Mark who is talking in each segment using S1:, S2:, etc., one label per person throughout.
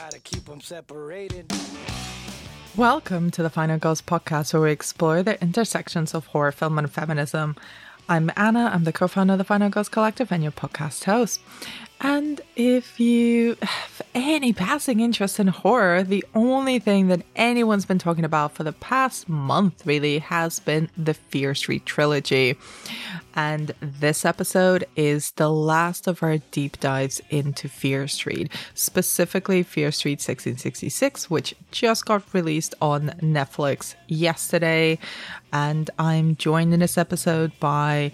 S1: Gotta keep them separated.
S2: Welcome to the Final Girls podcast, where we explore the intersections of horror film and feminism. I'm Anna, I'm the co founder of the Final Girls Collective and your podcast host. And if you have any passing interest in horror, the only thing that anyone's been talking about for the past month really has been the Fear Street trilogy. And this episode is the last of our deep dives into Fear Street, specifically Fear Street 1666, which just got released on Netflix yesterday. And I'm joined in this episode by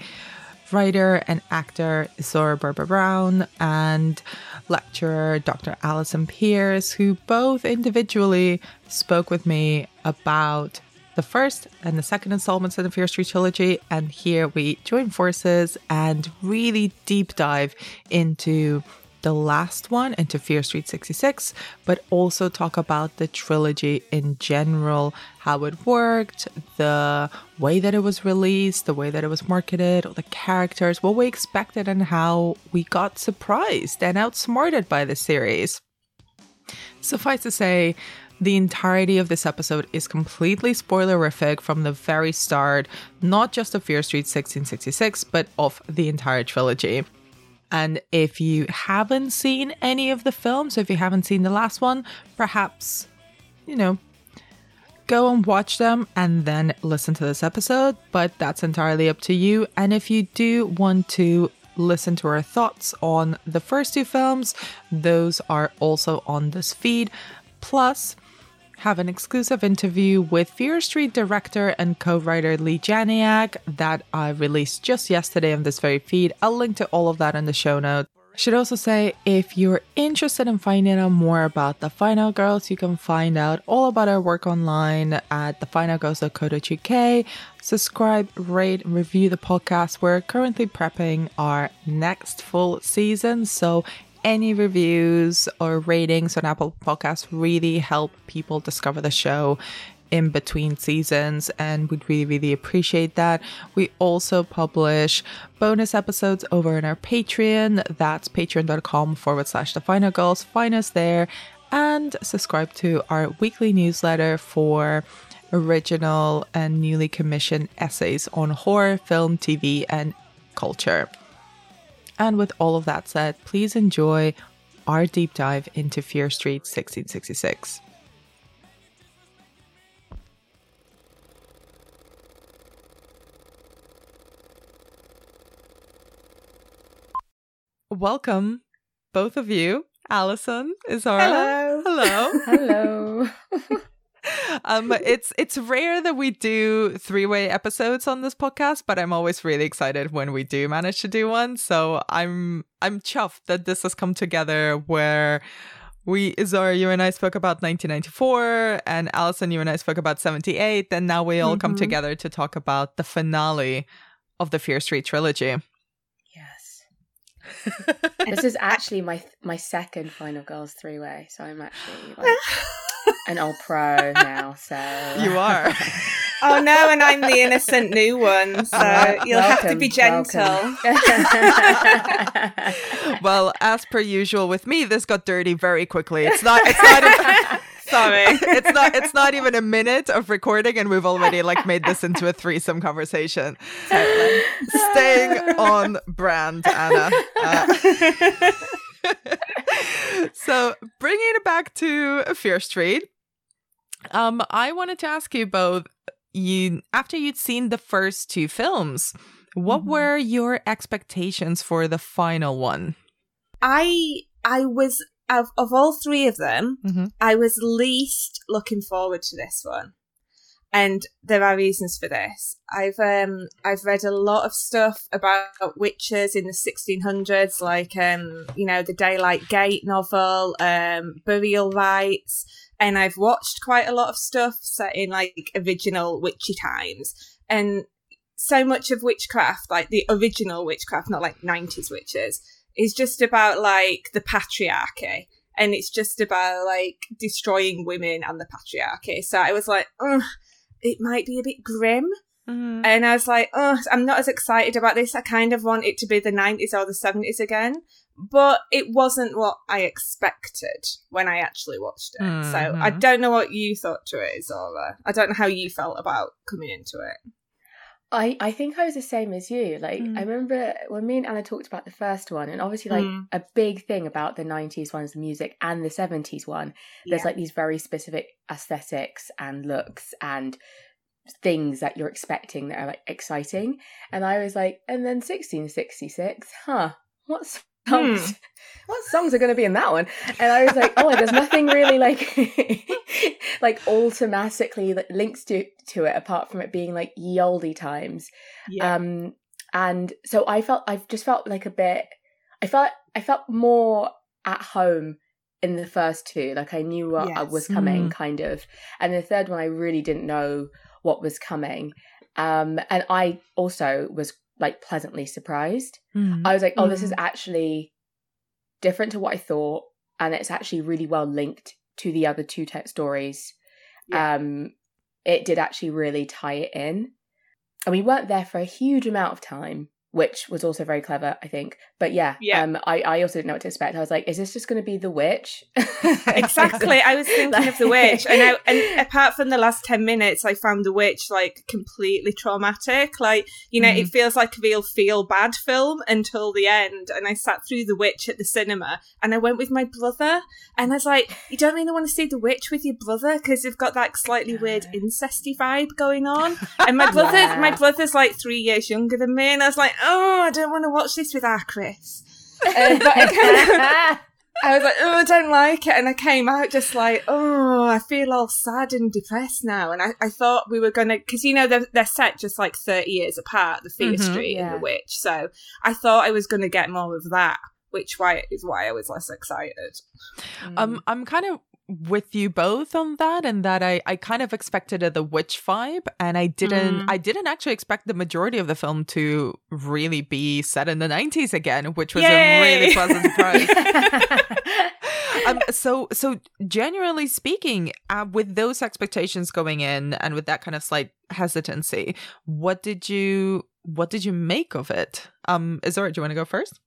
S2: writer and actor Zora Barbé-Brown and lecturer Dr. Alison Peirse, who both individually spoke with me about the first and the second installments in the Fear Street trilogy. And here we join forces and really deep dive into the last one into Fear Street 66, but also talk about the trilogy in general, how it worked, the way that it was released, the way that it was marketed, the characters, what we expected, and how we got surprised and outsmarted by the series. Suffice to say, the entirety of this episode is completely spoilerific from the very start, not just of Fear Street 1666, but of the entire trilogy. And if you haven't seen any of the films, if you haven't seen the last one, perhaps, you know, go and watch them and then listen to this episode. But that's entirely up to you. And if you do want to listen to our thoughts on the first two films, those are also on this feed. Plus, have an exclusive interview with Fear Street director and co writer Leigh Janiak that I released just yesterday on this very feed. I'll link to all of that in the show notes. I should also say, if you're interested in finding out more about the Final Girls, you can find out all about our work online at thefinalgirls.co.uk. Subscribe, rate, review the podcast. We're currently prepping our next full season, so any reviews or ratings on Apple Podcasts really help people discover the show in between seasons and we'd really really appreciate that. We also publish bonus episodes over in our patreon. That's patreon.com forward slash the final girls. Find us there and subscribe to our weekly newsletter for original and newly commissioned essays on horror film tv and culture and with all of that said, please enjoy our deep dive into Fear Street 1666. Welcome, both of you. Alison, Zora.
S3: Hello.
S2: Hello.
S3: Hello.
S2: um, it's it's rare that we do three way episodes on this podcast, but I'm always really excited when we do manage to do one. So I'm I'm chuffed that this has come together where we Zora, you and I spoke about 1994, and Alison, you and I spoke about 78, and now we all mm-hmm. come together to talk about the finale of the Fear Street trilogy.
S3: Yes. this is actually my my second Final Girls three way, so I'm actually like an old pro now, so
S2: you are.
S4: oh no, and I'm the innocent new one, so well, you'll welcome, have to be gentle.
S2: well, as per usual with me, this got dirty very quickly. It's not. It's not. A,
S4: Sorry,
S2: it's not. It's not even a minute of recording, and we've already like made this into a threesome conversation. Staying on brand, Anna. Uh, so bringing it back to Fear Street, um, I wanted to ask you both. You after you'd seen the first two films, what mm-hmm. were your expectations for the final one?
S4: I I was of of all three of them, mm-hmm. I was least looking forward to this one and there are reasons for this. I've um I've read a lot of stuff about witches in the 1600s, like um you know the Daylight Gate novel, um Burial Rites, and I've watched quite a lot of stuff set in like original witchy times, and so much of witchcraft, like the original witchcraft, not like 90s witches, is just about like the patriarchy and it's just about like destroying women and the patriarchy. So I was like, it might be a bit grim. Mm-hmm. And I was like, oh, I'm not as excited about this. I kind of want it to be the 90s or the 70s again. but it wasn't what I expected when I actually watched it. Mm-hmm. So I mm-hmm. don't know what you thought to it, Zora. I don't know how you felt about coming into it.
S3: I, I think I was the same as you. Like mm. I remember when me and Anna talked about the first one, and obviously like mm. a big thing about the nineties ones, the music and the seventies one. There's yeah. like these very specific aesthetics and looks and things that you're expecting that are like exciting. And I was like, and then sixteen sixty six, huh? What's songs. Hmm. What songs are going to be in that one? And I was like, oh, there's nothing really like like automatically that links to to it apart from it being like ye olde times. Yeah. Um, and so I felt I've just felt like a bit. I felt I felt more at home in the first two. Like I knew what yes. was coming, mm. kind of. And the third one, I really didn't know what was coming. Um, and I also was like pleasantly surprised. Mm. I was like, oh, mm. this is actually different to what I thought, and it's actually really well linked to the other two te- stories. Yeah. Um, it did actually really tie it in, and we weren't there for a huge amount of time, which was also very clever, I think. But yeah, yeah. Um, I, I also didn't know what to expect. I was like, is this just going to be the witch?
S4: exactly. I was thinking like... of the witch, and I, and apart from the last ten minutes, I found the witch like completely traumatic. Like you know, mm. it feels like a real feel bad film until the end. And I sat through the witch at the cinema, and I went with my brother, and I was like, you don't really want to see the witch with your brother because you've got that slightly weird incesty vibe going on. And my brother, yeah. my brother's like three years younger than me, and I was like oh, I don't want to watch this with our Chris. Uh, but I, I was like, oh, I don't like it. And I came out just like, oh, I feel all sad and depressed now. And I, I thought we were going to, because, you know, they're, they're, set just like 30 years apart, the Fear mm-hmm, Street yeah. and the Witch. So I thought I was going to get more of that, which why is why I was less excited.
S2: Um, I'm kind of with you both on that and that I, I kind of expected a the witch vibe and I didn't mm. I didn't actually expect the majority of the film to really be set in the 90s again which was Yay! a really pleasant surprise. um, so so generally speaking uh, with those expectations going in and with that kind of slight hesitancy what did you what did you make of it? Um Zora, do you want to go first?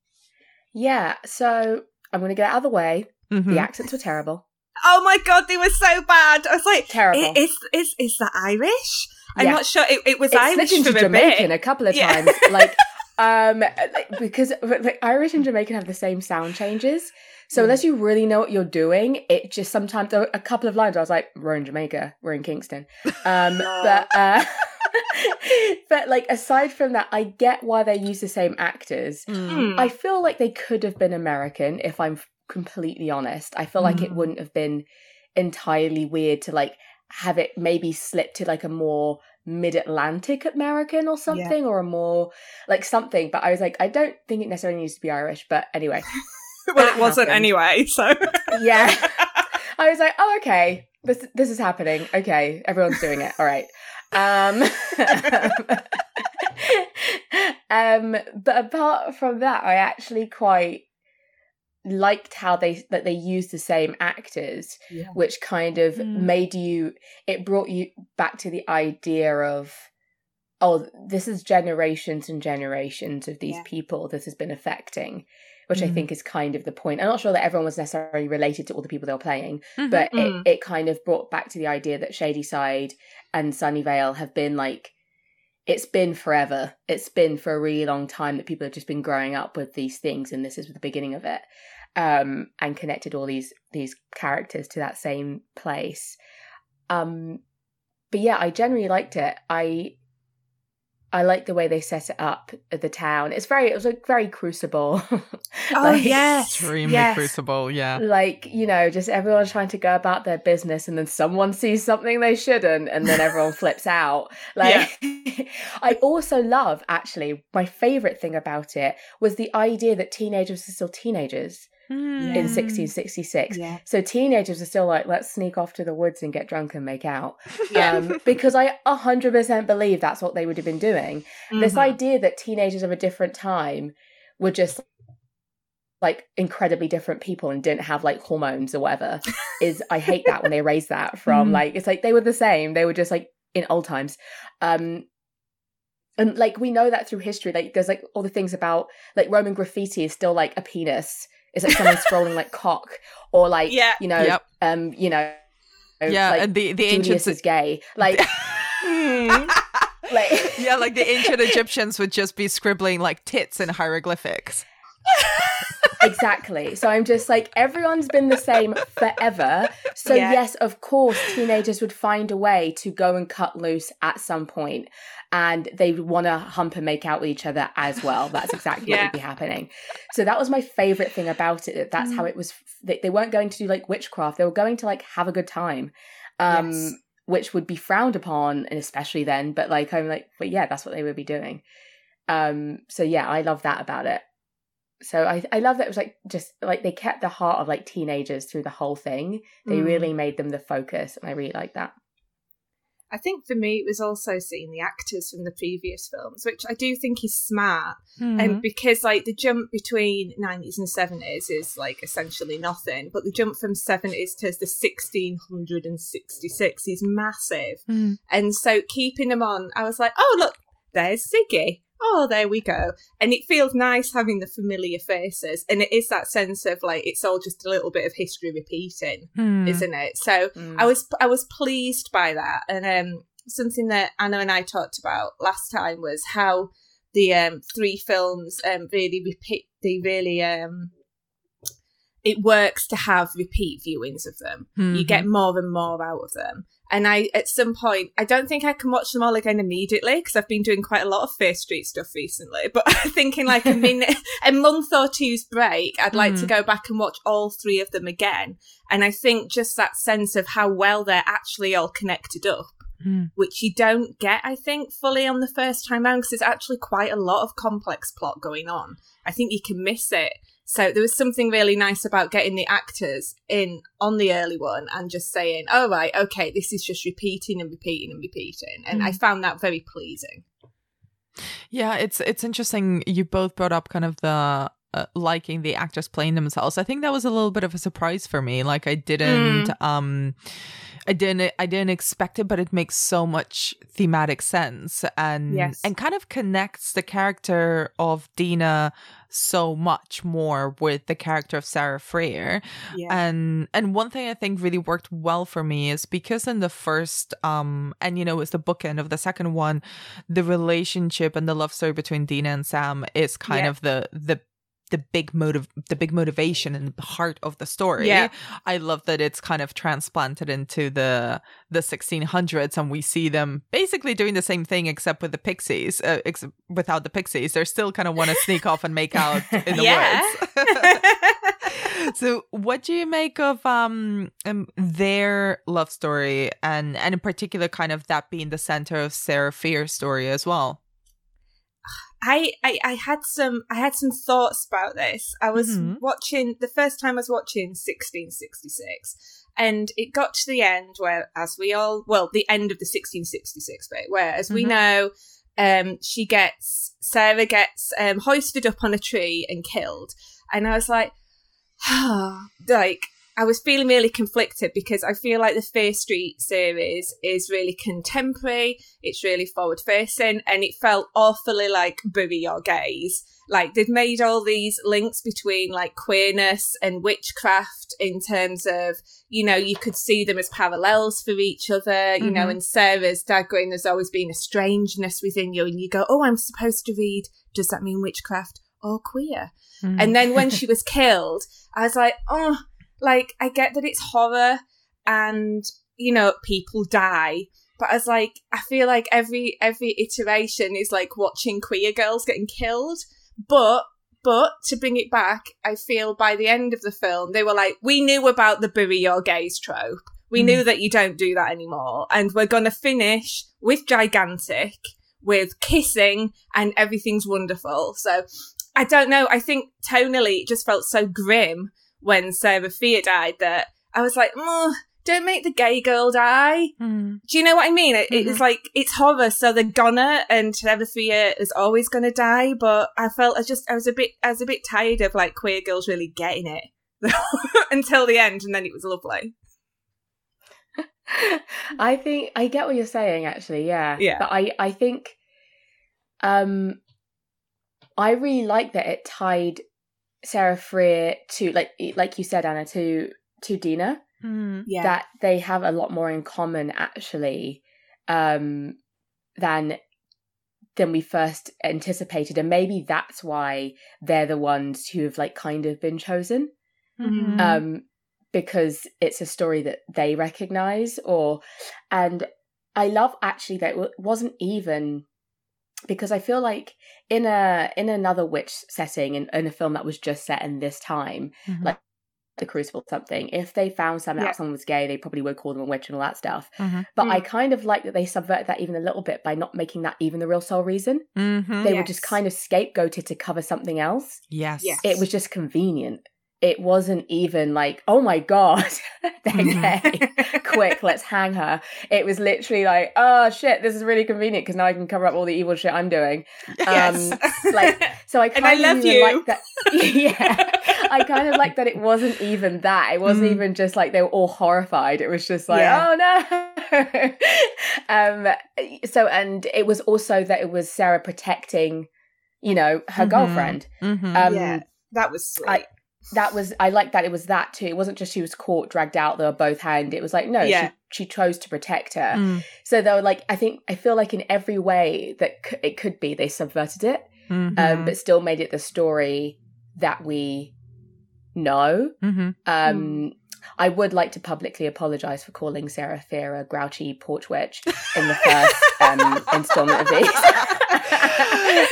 S3: Yeah, so I'm going to get out of the way. Mm-hmm. The accents were terrible.
S4: Oh my god, they were so bad. I was like,
S3: terrible.
S4: Is is is that Irish? I'm yeah. not sure. It, it was it's Irish
S3: for a Jamaican bit. a couple of yeah. times, like um, because like, Irish and Jamaican have the same sound changes. So mm. unless you really know what you're doing, it just sometimes a couple of lines I was like, "We're in Jamaica, we're in Kingston," um, but uh, but like aside from that, I get why they use the same actors. Mm. I feel like they could have been American if I'm completely honest. I feel like mm. it wouldn't have been entirely weird to like have it maybe slip to like a more mid-Atlantic American or something, yeah. or a more like something. But I was like, I don't think it necessarily needs to be Irish. But anyway,
S4: well, it wasn't happened. anyway. So
S3: yeah, I was like, oh okay, this this is happening. Okay, everyone's doing it. All right. Um, um, but apart from that, I actually quite liked how they that they used the same actors yeah. which kind of mm. made you it brought you back to the idea of oh this is generations and generations of these yeah. people this has been affecting which mm. i think is kind of the point i'm not sure that everyone was necessarily related to all the people they were playing mm-hmm. but mm. it, it kind of brought back to the idea that shadyside and sunnyvale have been like it's been forever. It's been for a really long time that people have just been growing up with these things, and this is the beginning of it um, and connected all these these characters to that same place. Um, but yeah, I generally liked it. I I like the way they set it up at the town. It's very, it was like very crucible.
S4: oh like, yes,
S2: extremely
S4: yes.
S2: crucible. Yeah,
S3: like you know, just everyone trying to go about their business, and then someone sees something they shouldn't, and then everyone flips out. Like, yeah. I also love actually my favorite thing about it was the idea that teenagers are still teenagers mm. in 1666. Yeah. So teenagers are still like, let's sneak off to the woods and get drunk and make out. Um, because I 100% believe that's what they would have been doing. Mm-hmm. This idea that teenagers of a different time were just like incredibly different people and didn't have like hormones or whatever is I hate that when they raise that from mm. like it's like they were the same they were just like in old times um and like we know that through history like there's like all the things about like roman graffiti is still like a penis it's like someone scrolling like cock or like yeah. you know yep. um you know
S2: yeah
S3: like,
S2: and the the
S3: ancients is gay like
S2: like yeah like the ancient egyptians would just be scribbling like tits in hieroglyphics
S3: exactly. So I'm just like, everyone's been the same forever. So, yeah. yes, of course, teenagers would find a way to go and cut loose at some point and they want to hump and make out with each other as well. That's exactly yeah. what would be happening. So, that was my favorite thing about it. That That's mm. how it was. They, they, weren't going to do like witchcraft, they were going to like have a good time. Um, yes. Which would be frowned upon, and especially then. But like, I'm like, but yeah, that's what they would be doing. Um, so yeah, I love that about it so I I love that it was like just like they kept the heart of like teenagers through the whole thing. They mm. really made them the focus, and I really like that.
S4: I think for me, it was also seeing the actors from the previous films, which I do think is smart. Mm. And because like the jump between nineties and seventies is like essentially nothing, but the jump from seventies to the sixteen hundred and sixty six is massive. Mm. And so keeping them on, I was like, oh look, there's Ziggy oh, there we go. And it feels nice having the familiar faces. And it is that sense of like, it's all just a little bit of history repeating, mm. isn't it? So mm. I was, I was pleased by that. And, um, something that Anna and I talked about last time was how the, um, three films, um, really repeat, they really, um, it works to have repeat viewings of them. Mm-hmm. You get more and more out of them. And I, at some point, I don't think I can watch them all again immediately because I've been doing quite a lot of Fear Street stuff recently. But thinking like a minute, a month or two's break, I'd like mm. to go back and watch all three of them again. And I think just that sense of how well they're actually all connected up. Mm. Which you don't get, I think, fully on the first time round because there's actually quite a lot of complex plot going on. I think you can miss it so there was something really nice about getting the actors in on the early one and just saying, "Oh right, okay, this is just repeating and repeating and repeating," and mm. I found that very pleasing.
S2: Yeah, it's it's interesting. You both brought up kind of the uh, liking the actors playing themselves. I think that was a little bit of a surprise for me. Like I didn't mm. um I didn't I didn't expect it, but it makes so much thematic sense and yes. and kind of connects the character of Dina so much more with the character of Sarah Fier. Yeah. And and one thing I think really worked well for me is because in the first um and you know it's the bookend of the second one, the relationship and the love story between Dina and Sam is kind yeah. of the the the big motive the big motivation and the heart of the story. Yeah. i love that it's kind of transplanted into the the 1600s and we see them basically doing the same thing except with the pixies uh, ex- without the pixies. They still kind of want to sneak off and make out in the woods. So what do you make of um, um, their love story and and in particular kind of that being the center of sarah Fier's story as well
S4: I, I, I had some I had some thoughts about this. I was mm-hmm. watching the first time I was watching 1666 and it got to the end where as we all well the end of the 1666 bit where as mm-hmm. we know um she gets Sarah gets um hoisted up on a tree and killed and I was like ah, like I was feeling really conflicted because I feel like the Fear Street series is really contemporary, it's really forward facing, and it felt awfully like Bury Your Gays. Like they'd made all these links between like queerness and witchcraft in terms of, you know, you could see them as parallels for each other, you mm-hmm. know, and Sarah's dad going, there's always been a strangeness within you, and you go, oh, I'm supposed to read, does that mean witchcraft or queer? Mm. And then when she was killed, I was like, oh, like, I get that it's horror and, you know, people die. But as like, I feel like every every iteration is like watching queer girls getting killed. But but to bring it back, I feel by the end of the film, they were like, we knew about the bury your gays trope. We mm. knew that you don't do that anymore. And we're going to finish with gigantic, with kissing, and everything's wonderful. So I don't know. I think tonally it just felt so grim when Sarah Fier died that I was like, don't make the gay girl die. Mm. Do you know what I mean? It, mm-hmm. It's like it's horror, so they're gonna, and Sarah Fier is always gonna die. But I felt I just I was a bit I was a bit tired of like queer girls really getting it until the end, and then it was lovely.
S3: I think I get what you're saying. Actually, yeah,
S4: yeah.
S3: But I I think um, I really like that it tied Sarah Fier to like like you said, Anna, to to Dina.
S4: Mm, yeah.
S3: That they have a lot more in common actually um, than than we first anticipated, and maybe that's why they're the ones who have like kind of been chosen.
S2: Mm-hmm.
S3: Um, because it's a story that they recognize or and I love actually that it wasn't even because I feel like in a in another witch setting in, in a film that was just set in this time,
S2: Mhm.
S3: like the Crucible or something, if they found something
S4: Yeah.
S3: out someone was gay, they probably would call them a witch and all that stuff.
S2: Mhm.
S3: But I
S4: Mm.
S3: kind of like that they subverted that even a little bit by not making that even the real sole reason.
S2: Mhm.
S3: They were just kind of scapegoated to cover something else.
S2: Yes.
S4: Yes.
S3: It was just convenient. It wasn't even like, oh my god,
S2: Mhm.
S3: gay. Quick, let's hang her. It was literally like, oh shit, this is really convenient because now I can cover up all the evil shit I'm doing.
S4: Yes.
S3: Um, like, so I kind
S4: I
S3: of
S4: love you.
S3: like that. yeah, I kind of like that. It wasn't even that. It wasn't
S2: Mm.
S3: even just like they were all horrified. It was just like,
S4: Yeah.
S3: oh no. um. So, and it was also that it was Sarah protecting, you know, her
S2: Mhm.
S3: girlfriend.
S2: Mhm.
S3: Um,
S4: yeah, that was sweet.
S3: I- that was I like that it was that too. It wasn't just she was caught, dragged out, they were both hanged. It was like no,
S4: Yeah.
S3: she she chose to protect her.
S2: Mm.
S3: So they were like, I think I feel like in every way that c- it could be, they subverted it,
S2: Mhm.
S3: um, but still made it the story that we know.
S2: Mhm.
S3: Um, I would like to publicly apologize for calling Sarah Fier a grouchy porch witch in the first um, installment of these.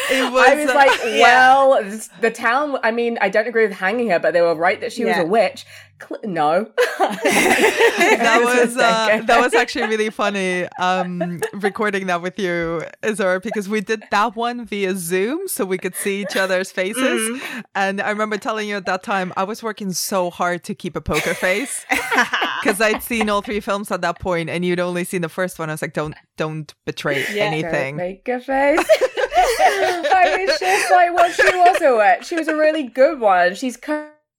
S2: It
S3: I
S2: was,
S3: was
S2: uh,
S3: like,
S4: yeah.
S3: well, this- the town. I mean, I don't agree with hanging her, but they were right that she
S4: Yeah.
S3: was a witch. Cl- no,
S2: that was uh, that was actually really funny um recording that with you Zora because we did that one via zoom so we could see each other's faces
S3: Mm-hmm.
S2: and i remember telling you at that time i was working so hard to keep a poker face because i'd seen all three films at that point and you'd only seen the first one i was like don't don't betray
S4: Yeah.
S3: Don't
S2: anything
S3: make a face. I was just like, she was a witch. She was a really good one. She's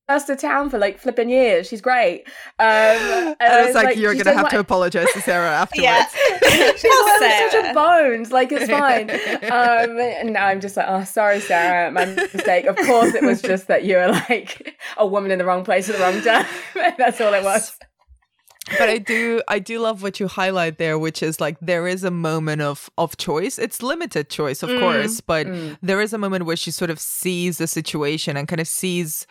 S3: cursed the town for like flipping years. She's great. Um, and
S2: and
S3: I
S2: it's like, you're gonna have
S3: what-
S2: to apologize to sarah afterwards
S4: yeah.
S3: She's
S4: Poor
S3: like, such a bones. Like it's fine. Um, and now I'm just like, oh, sorry, Sarah, my mistake. Of course, it was just that you were like a woman in the wrong place at the wrong time. That's all it was.
S2: but I do I do love what you highlight there, which is like there is a moment of of choice. It's limited choice, of
S4: Mm,
S2: course, but
S3: mm.
S2: there is a moment where she sort of sees the situation and kind of sees,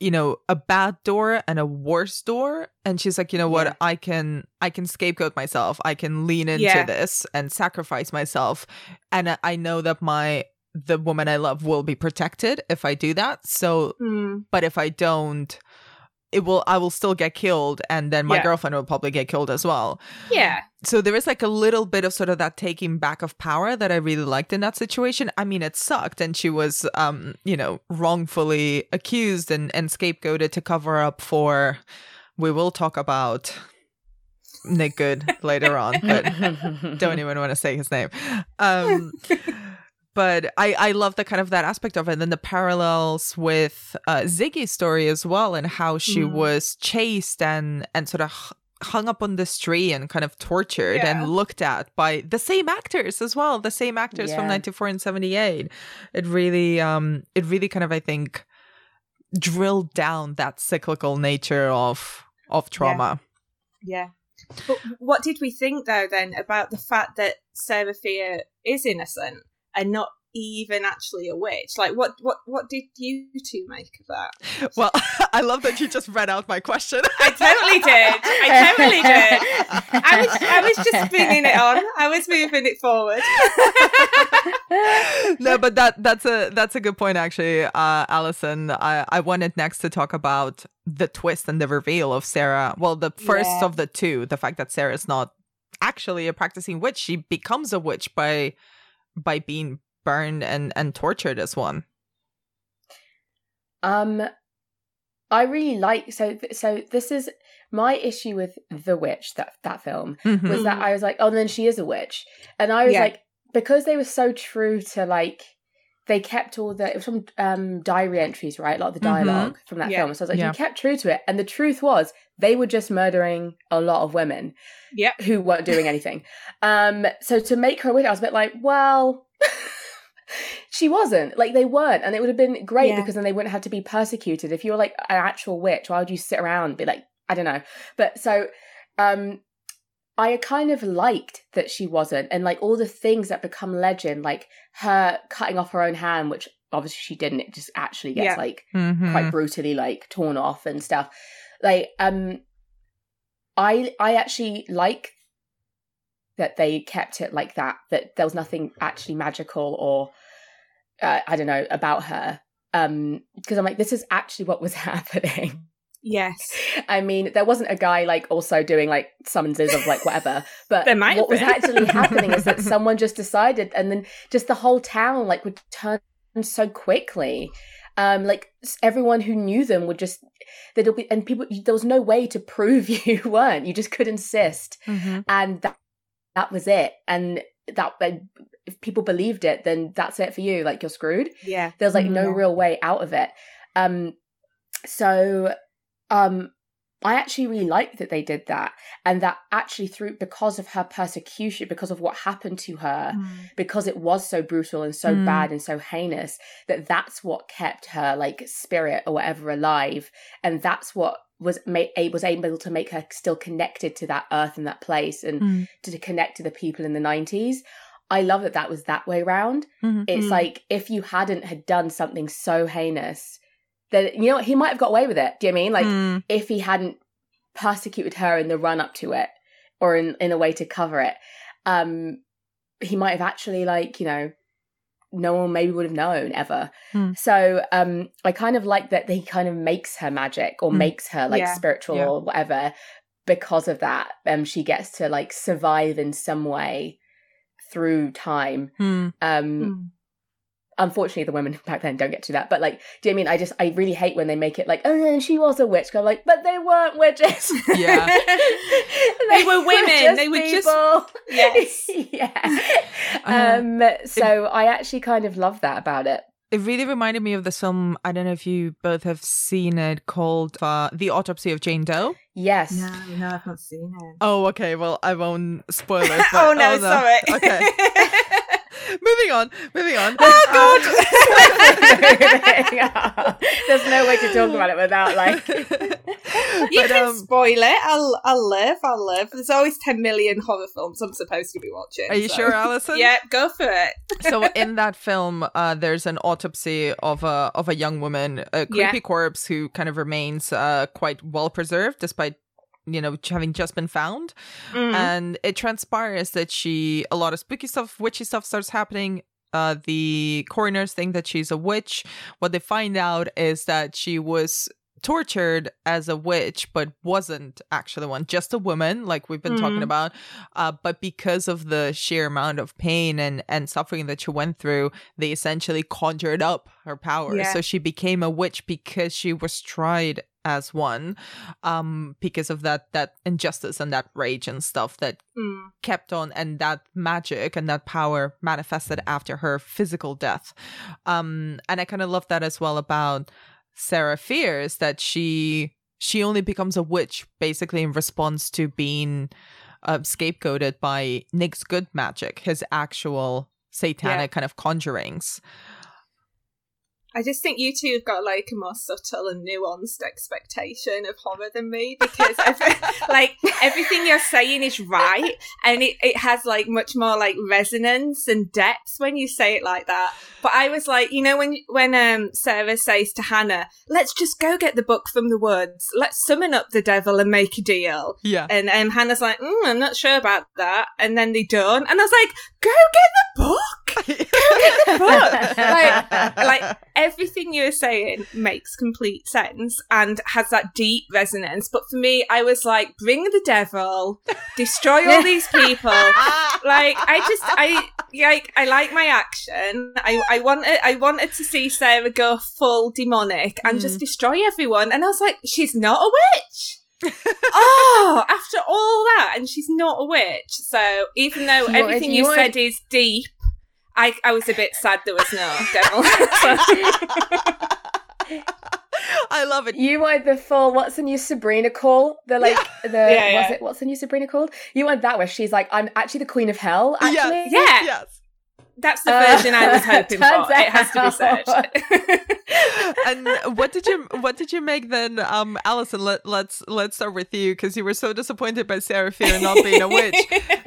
S2: you know, a bad door and a worse door, and she's like, you know what,
S3: Yeah.
S2: I can I can scapegoat myself, I can lean into
S4: Yeah.
S2: this and sacrifice myself, and I- know that my the woman I love will be protected if I do that. So
S4: Mm,
S2: but if I don't, it will I will still get killed and then my
S4: Yeah.
S2: girlfriend will probably get killed as well.
S4: yeah.
S2: So there is like a little bit of sort of that taking back of power that I really liked in that situation. I mean, it sucked and she was um, you know, wrongfully accused and and scapegoated to cover up for we will talk about Nick Goode later on, but don't even want to say his name. Um, but I I love the kind of that aspect of it, and then the parallels with uh, Ziggy's story as well, and how she
S4: Mm.
S2: was chased and and sort of hung up on this tree and kind of tortured
S4: Yeah.
S2: and looked at by the same actors as well, the same actors from ninety four and seventy eight. It really um it really kind of I think drilled down that cyclical nature of of trauma.
S4: Yeah. But what did we think though then about the fact that Sarah Fier is innocent and not even actually a witch? Like what what what did you two make of that?
S2: Well, I love that you just read out my question.
S4: I totally did. I totally did. I was I was just bringing it on. I was moving it forward.
S2: no, but that that's a that's a good point actually, uh, Alison. I I wanted next to talk about the twist and the reveal of Sarah. Well, the first
S4: Yeah.
S2: of the two, the fact that Sarah's not actually a practicing witch; she becomes a witch by by being burned and and tortured as one.
S3: Um, I really like so so. This is my issue with the witch that that film
S2: Mhm.
S3: was that I was like, oh, then she is a witch, and I was
S4: Yeah.
S3: like, because they were so true to like. They kept all the it was from um, diary entries, right? A lot of the dialog from that
S4: Yeah.
S3: film. So I was like,
S2: Yeah.
S3: you kept true to it, and the truth was they were just murdering a lot of women
S4: Yep.
S3: who weren't doing anything. Um, so to make her a witch, I was a bit like, well, she wasn't like they weren't and it would have been great
S4: Yeah.
S3: because then they wouldn't have to be persecuted if you were like an actual witch why would you sit around and be like i don't know but so um i kind of liked that she wasn't and like all the things that become legend like her cutting off her own hand which obviously she didn't it just actually gets
S4: Yeah.
S3: like
S2: Mhm.
S3: quite brutally like torn off and stuff like um i i actually like that they kept it like that that there was nothing actually magical or uh, i don't know about her um because i'm like this is actually what was happening
S4: Yes.
S3: i mean there wasn't a guy like also doing like summonses of like whatever but what was actually happening is that someone just decided and then just the whole town like would turn so quickly. Um like everyone who knew them would just there'll be and people there was no way to prove you weren't. You just could insist.
S2: Mhm.
S3: and that that was it. And that if people believed it then that's it for you. Like you're screwed.
S4: Yeah.
S3: there's like no real way out of it. Um so um i actually really like that they did that and that actually through because of her persecution because of what happened to her because it was so brutal and so
S2: Mm.
S3: bad and so heinous that that's what kept her like spirit or whatever alive and that's what was made was able to make her still connected to that earth and that place and
S2: Mm.
S3: to connect to the people in the 90s i love that that was that way round
S2: Mhm.
S3: it's
S4: Mm.
S3: like if you hadn't had done something so heinous that you know what, he might have got away with it do you know i mean like
S2: Mm.
S3: if he hadn't persecuted her in the run up to it or in, in a way to cover it um he might have actually like you know no one maybe would have known ever
S2: Hmm.
S3: so um i kind of like that he kind of makes her magic or
S2: Hmm.
S3: makes her like
S4: Yeah.
S3: spiritual
S2: Yeah.
S3: or whatever because of that um she gets to like survive in some way through time
S2: Mm.
S3: um
S4: Mm.
S3: Unfortunately the women back then don't get to that but like do you know I mean I just I really hate when they make it like oh and she was a witch I'm like but they weren't witches
S2: Yeah.
S3: they,
S4: were women. They were just-
S3: people.
S4: Yes.
S3: yeah
S2: Uh,
S3: um so I actually kind of love that about it
S2: It really reminded me of this film. I don't know if you both have seen it called uh, The Autopsy of Jane Doe.
S3: yes
S4: No, no, I've not seen it.
S2: Oh, okay. Well, I won't spoil it. but-
S4: oh no, sorry.
S2: Okay. moving on. Moving on.
S4: Oh, god!
S3: there's no way to talk about it without like
S4: you
S2: But,
S4: can
S2: um,
S4: spoil it. I'll, I'll live. I'll live. There's always ten million horror films I'm supposed to be watching.
S2: Are you
S4: so-
S2: sure, Alison?
S4: Yeah, go for it.
S2: so in that film, uh, there's an autopsy of a of a young woman, a creepy
S4: Yeah.
S2: corpse who kind of remains uh, quite well preserved despite you know having just been found.
S4: Mm.
S2: and it transpires that she a lot of spooky stuff witchy stuff starts happening uh the coroners think that she's a witch what they find out is that she was tortured as a witch but wasn't actually one just a woman like we've been talking
S4: Mhm.
S2: about uh but because of the sheer amount of pain and and suffering that she went through they essentially conjured up her powers
S4: Yeah.
S2: so she became a witch because she was tried as one um because of that that injustice and that rage and stuff that
S4: Mm.
S2: kept on and that magic and that power manifested after her physical death. Um and i kind of love that as well about sarah Fier's that she she only becomes a witch basically in response to being uh, scapegoated by nick's good magic his actual satanic kind of conjurings
S4: I just think you two have got like a more subtle and nuanced expectation of horror than me because like everything you're saying is right and it, it has like much more like resonance and depth when you say it like that. But I was like, you know, when when um Sarah says to Hannah, "Let's just go get the book from the woods. Let's summon up the devil and make a deal."
S2: yeah
S4: And um, Hannah's like, mm, "I'm not sure about that," and then they don't. And I was like, "Go get the book." but like, like everything you're saying makes complete sense and has that deep resonance. But for me, I was like, bring the devil, destroy all these people. Like, I just, I like, I like my action. I, I wanted, I wanted to see Sarah go full demonic and just mm. destroy everyone. And I was like, she's not a witch. Oh, after all that, and she's not a witch. So even though
S3: You wanted-
S4: everything
S3: you
S4: you,
S3: wanted-
S4: said is deep, I I was a bit sad there was no devil.
S2: i love it
S3: You wanted the full what's the new Sabrina call? The like the
S4: Yeah, yeah.
S3: was it what's the new Sabrina called? You want that where she's like, I'm actually the queen of hell, actually.
S2: yes
S4: Yeah.
S2: yes
S4: that's the version uh, I was hoping for. It has to be
S2: said. and what did you what did you make then, um, Alison? Let let's let's start with you because you were so disappointed by Fier not being a witch.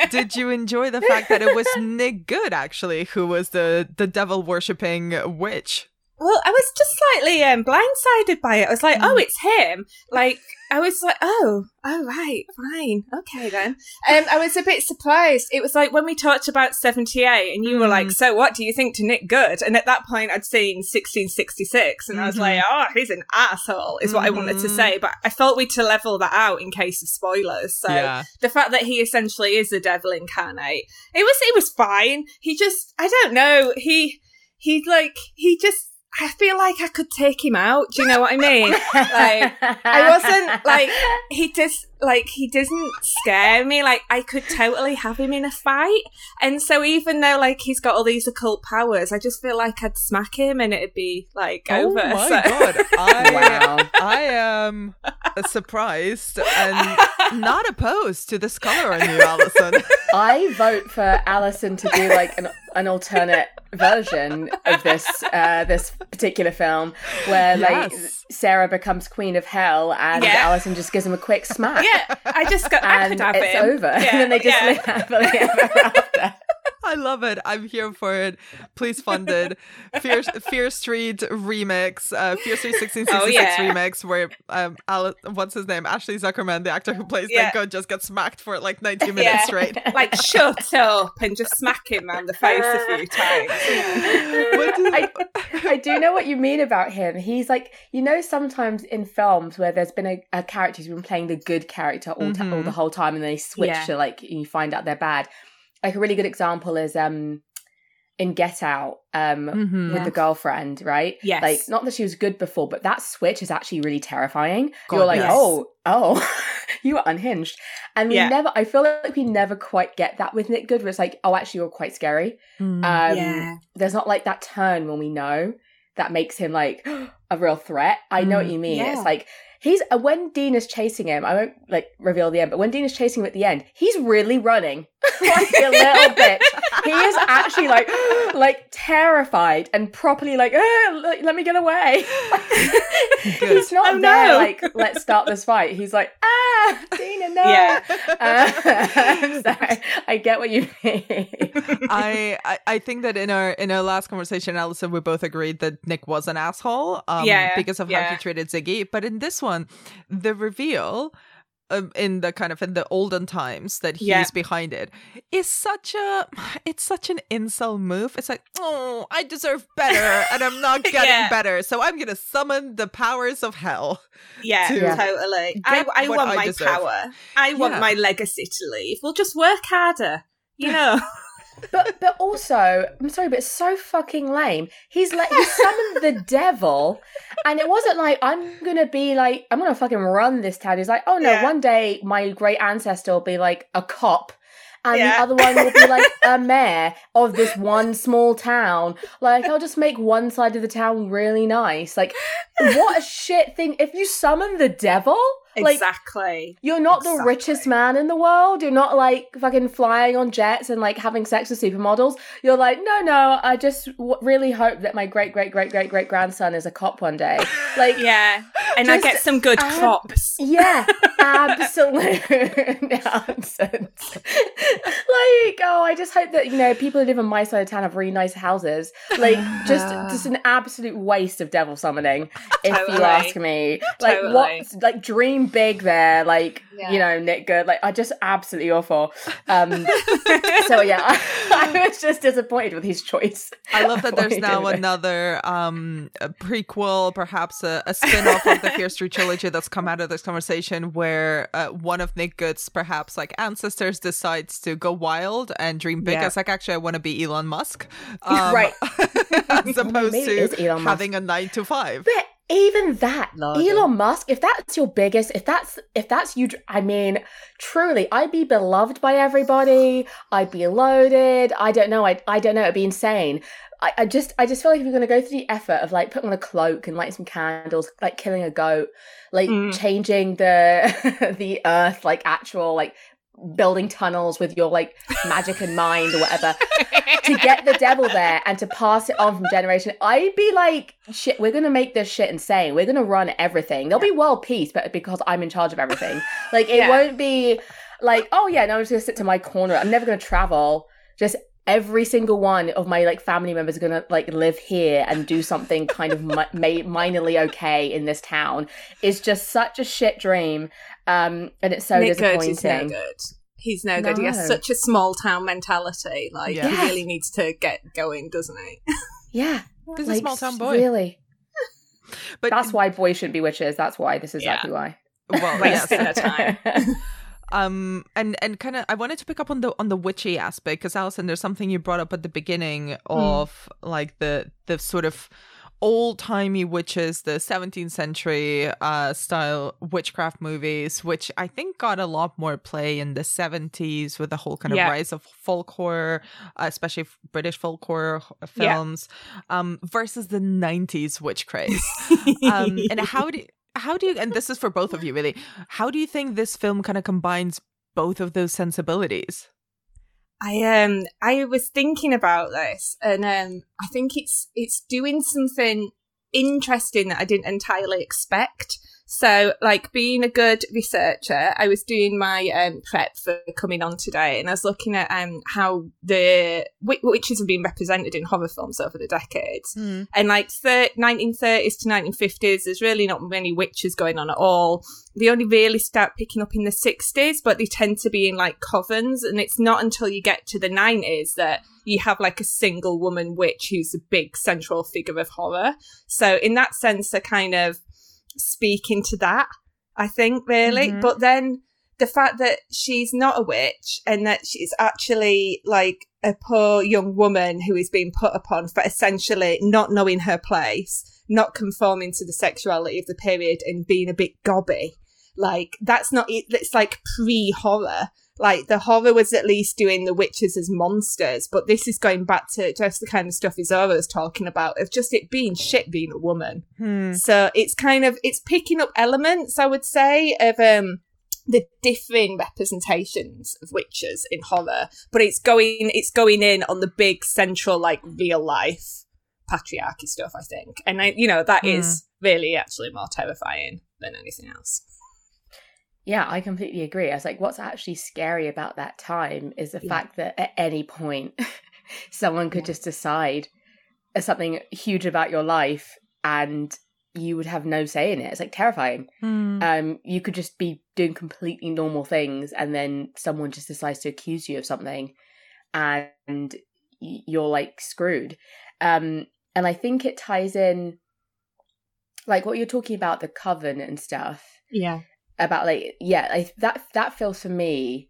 S2: did you enjoy the fact that it was Nick Goode actually who was the the devil worshipping witch?
S4: Well, I was just slightly um, blindsided by it. I was like, oh, mm. it's him. Like, I was like, oh, oh, right, fine, okay then. Um, I was a bit surprised. It was like when we talked about 78 and you were like, mm. so what do you think to Nick Goode? And at that point I'd seen 1666 and mm-hmm. I was like, mm-hmm. oh, he's an asshole is what mm-hmm. I wanted to mm-hmm. say. But I felt we to level that out in case of spoilers. So yeah. the fact that he essentially is the devil incarnate, it was, it was fine. He just, I don't know, he, he like, he just, I feel like I could take him out. Do you know what I mean? like I wasn't like he just like he doesn't scare me. Like I could totally have him in a fight. And so even though like he's got all these occult powers, I just feel like I'd smack him and it'd be like
S2: oh
S4: over.
S2: Oh my so. god! I wow. I am surprised and not opposed to this color on you, Alison.
S3: I vote for Alison to do like an an alternate version of this uh, this particular film where yes. like Sarah becomes queen of hell and yeah. Alison just gives him a quick smack.
S4: Yeah, I just got
S3: and it's him. over, yeah. and then they just yeah. live happily ever after.
S2: I love it. I'm here for it. Please fund it. Fear, Fear Street remix, uh, Fear Street 1666 oh, yeah. remix, where um, Alice, what's his name? Ashley Zuckerman, the actor who plays yeah. Nick just gets smacked for like 90 minutes yeah. straight.
S4: Like, shut up and just smack him on the face a few times.
S3: I, I do know what you mean about him. He's like, you know, sometimes in films where there's been a, a character who's been playing the good character all, mm-hmm. all the whole time and then they switch to like, you find out they're bad like a really good example is um in Get Out um mm-hmm, with yeah. the girlfriend, right?
S4: Yes.
S3: Like not that she was good before, but that switch is actually really terrifying. God, You're like, yes. oh, oh, you are unhinged. And we yeah. never I feel like we never quite get that with Nick Goode, where it's like, oh, actually you're quite scary. Mm, um yeah. there's not like that turn when we know that makes him like a real threat. I know mm, what you mean. Yeah. It's like he's uh, when Dean is chasing him. I won't like reveal the end, but when Dean is chasing him at the end, he's really running like a little bit. He is actually like like terrified and properly like, oh, let me get away. he's not oh, there. No. Like let's start this fight. He's like ah, Dina, no. Yeah. Uh, so I get what you mean.
S2: I, I I think that in our in our last conversation, Alison, we both agreed that Nick was an asshole. Um, yeah, because of yeah. how he treated Ziggy. But in this one, the reveal um, in the kind of in the olden times that he's yeah. behind it is such a it's such an incel move it's like oh i deserve better and i'm not getting yeah. better so i'm gonna summon the powers of hell
S4: yeah, to totally i, I want I my deserve. power i want my legacy to leave we'll just work harder you know
S3: but but also, I'm sorry, but it's so fucking lame. He's like he summoned the devil, and it wasn't like I'm gonna be like I'm gonna fucking run this town. He's like, oh no, yeah. one day my great ancestor will be like a cop. And yeah. the other one will be like a mayor of this one small town. Like, I'll just make one side of the town really nice. Like, what a shit thing. If you summon the devil, like,
S4: exactly.
S3: You're not exactly. the richest man in the world. You're not like fucking flying on jets and like having sex with supermodels. You're like, no, no. I just w- really hope that my great, great, great, great, great grandson is a cop one day. Like,
S4: yeah, and I get some good ab- cops.
S3: Yeah, absolute nonsense. like, oh, I just hope that you know people who live in my side of town have really nice houses. Like, just just an absolute waste of devil summoning, if totally. you ask me. Like, totally. what? Like, dream big there, like yeah. you know, Nick Goode. Like I just absolutely awful. Um, so yeah, I, I, was just disappointed with his choice.
S2: I love that there's now another um, prequel, perhaps a, a spin-off of the Fear Street trilogy that's come out of this conversation, where uh, one of Nick Goode's perhaps like ancestors decides to go wild and dream big. Yeah. It's like actually I want to be Elon Musk,
S3: um, right?
S2: as opposed to having a nine to five.
S3: But even that elon musk if that's your biggest if that's if that's you i mean truly i'd be beloved by everybody. I'd be loaded. I don't know. I, I don't know. It'd be insane. I, I just i just feel like if you're going to go through the effort of like putting on a cloak and lighting some candles like killing a goat like mm. changing the the earth like actual like building tunnels with your like magic and mind or whatever to get the devil there and to pass it on from generation. I'd be like, shit, we're gonna make this shit insane. We're gonna run everything. There'll be world peace, but because I'm in charge of everything. Like it yeah. won't be like, oh yeah, no, I'm just gonna sit to my corner. I'm never gonna travel. Just every single one of my like family members are gonna like live here and do something kind of mi- minorly okay in this town. It's just such a shit dream, um, and it's so
S4: Nick
S3: disappointing.
S4: Is no good. He's no, no, good. He has such a small town mentality. Like yeah. he really needs to get going, doesn't he?
S3: yeah,
S2: he's like, a small town boy.
S3: Really. But that's why boys shouldn't be witches. That's why. This is yeah. exactly why.
S4: Well, wasting yes. time.
S2: Um and and kind of i wanted to pick up on the on the witchy aspect because alison there's something you brought up at the beginning hmm. of mm. like the the sort of old timey witches, the 17th century uh, style witchcraft movies, which I think got a lot more play in the 70s with the whole kind of yeah. rise of folk horror, uh, especially British folk horror films, yeah. um, versus the 90s witch craze. um, and how do how do you and this is for both of you really how do you think this film kind of combines both of those sensibilities
S4: I um I was thinking about this and um I think it's it's doing something interesting that I didn't entirely expect. So, like being a good researcher, I was doing my um, prep for coming on today, and I was looking at um, how the witches have been represented in horror films over the decades. Mm. And like thir- 1930s to 1950s, there's really not many witches going on at all. They only really start picking up in the 60s, but they tend to be in like covens, and it's not until you get to the 90s that you have like a single woman witch who's a big central figure of horror. So in that sense, they're kind of speaking to that, I think, really. Mm-hmm. But then the fact that she's not a witch and that she's actually like a poor young woman who is being put upon for essentially not knowing her place, not conforming to the sexuality of the period and being a bit gobby. Like, that's not, it's like pre horror. Like the horror was at least doing the witches as monsters, but this is going back to just the kind of stuff Isaura was talking about of just it being shit being a woman. Hmm. So it's kind of it's picking up elements, I would say, of um the differing representations of witches in horror, but it's going it's going in on the big central like real life patriarchy stuff, I think. And I you know, that hmm. is really actually more terrifying than anything else.
S3: Yeah, I completely agree. I was like, what's actually scary about that time is the yeah. fact that at any point someone could yeah. just decide something huge about your life and you would have no say in it. It's like terrifying. Mm. Um, you could just be doing completely normal things and then someone just decides to accuse you of something and you're like screwed. Um, and I think it ties in like what you're talking about the coven and stuff.
S4: Yeah
S3: about like yeah like that that feels for me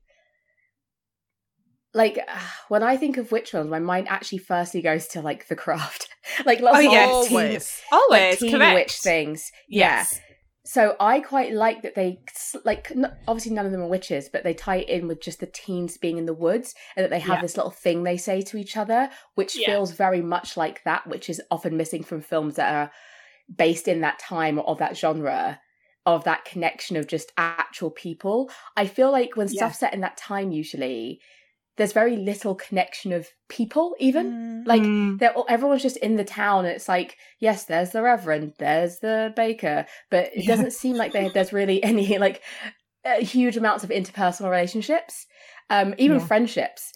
S3: like when I think of witch films, my mind actually firstly goes to like the craft, like lots
S4: oh,
S3: of
S4: yes.
S3: always,
S4: always
S3: like,
S4: teen
S3: witch things. Yes. Yeah. So I quite like that they like obviously none of them are witches, but they tie it in with just the teens being in the woods and that they have yeah. this little thing they say to each other, which yeah. feels very much like that, which is often missing from films that are based in that time or of that genre of that connection of just actual people. I feel like when yeah. stuff's set in that time, usually there's very little connection of people even mm. like they're everyone's just in the town it's like yes there's the reverend there's the baker but it yeah. doesn't seem like they, there's really any like uh, huge amounts of interpersonal relationships um even yeah. friendships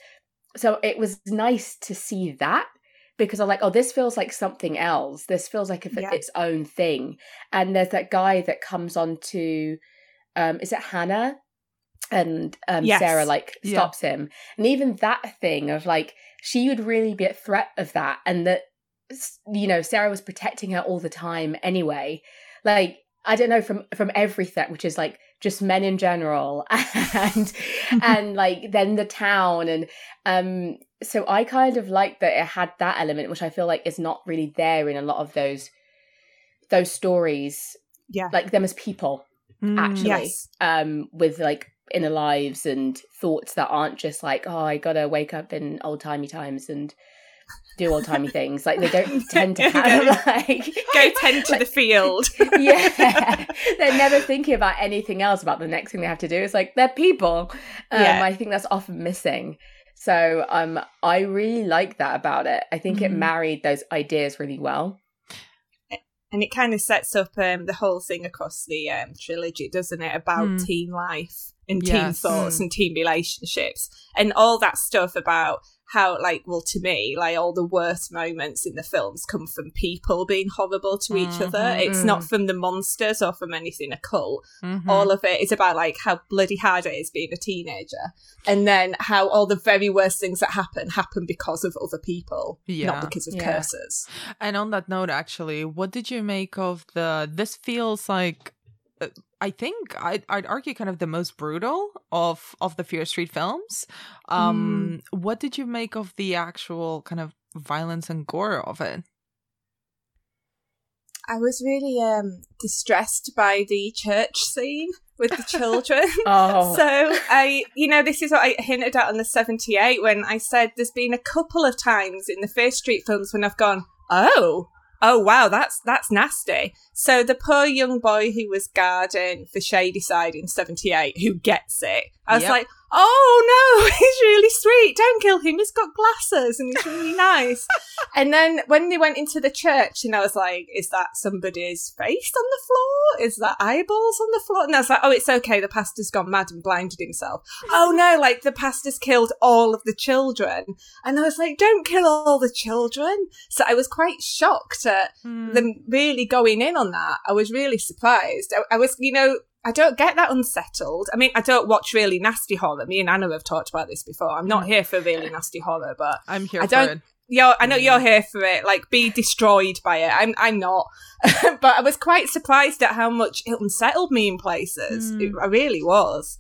S3: so it was nice to see that because I'm like, oh, this feels like something else. This feels like yeah. its own thing. And there's that guy that comes on to, um, is it Hannah? And um, yes. Sarah like stops yeah. him, and even that thing of like she would really be at threat of that, and that you know Sarah was protecting her all the time anyway. Like I don't know from from everything, which is like just men in general, and and like then the town, and um so I kind of like that it had that element, which I feel like is not really there in a lot of those those stories.
S4: Yeah,
S3: like them as people, mm, actually, yes. um, with like inner lives and thoughts that aren't just like, oh, I gotta wake up in old timey times and do old timey things. Like they don't tend to have like
S4: go tend to like, the field.
S3: yeah, they're never thinking about anything else about the next thing they have to do. It's like they're people. Um, yeah. I think that's often missing. So um, I really like that about it. I think mm-hmm. it married those ideas really well.
S4: And it kind of sets up um, the whole thing across the um, trilogy, doesn't it? About mm. teen life and yes. teen thoughts mm. and teen relationships and all that stuff about how like well to me like all the worst moments in the films come from people being horrible to each mm-hmm, other it's not mm. from the monsters or from anything occult mm-hmm. all of it is about like how bloody hard it is being a teenager and then how all the very worst things that happen happen because of other people yeah. not because of yeah. curses
S2: and on that note actually what did you make of the this feels like I think I'd, I'd argue kind of the most brutal of of the Fear Street films. Um, mm. What did you make of the actual kind of violence and gore of it?
S4: I was really um, distressed by the church scene with the children.
S3: oh.
S4: So I, you know, this is what I hinted at on the 78 when I said there's been a couple of times in the Fear Street films when I've gone, oh, oh wow, that's that's nasty. So the poor young boy who was guarding for Shadyside in '78, who gets it, I was yep. like, oh no, he's really sweet. Don't kill him. He's got glasses and he's really nice. and then when they went into the church, and I was like, is that somebody's face on the floor? Is that eyeballs on the floor? And I was like, oh, it's okay. The pastor's gone mad and blinded himself. oh no, like the pastor's killed all of the children. And I was like, don't kill all the children. So I was quite shocked at mm. them really going in on that. I was really surprised. I, I was, you know, I don't get that unsettled. I mean, I don't watch really nasty horror. Me and Anna have talked about this before. I'm not here for really nasty horror, but
S2: I'm here
S4: I don't,
S2: it.
S4: You're, I know you're here for it. Like, be destroyed by it. I'm, I'm not. but I was quite surprised at how much it unsettled me in places. Mm. It, I really was.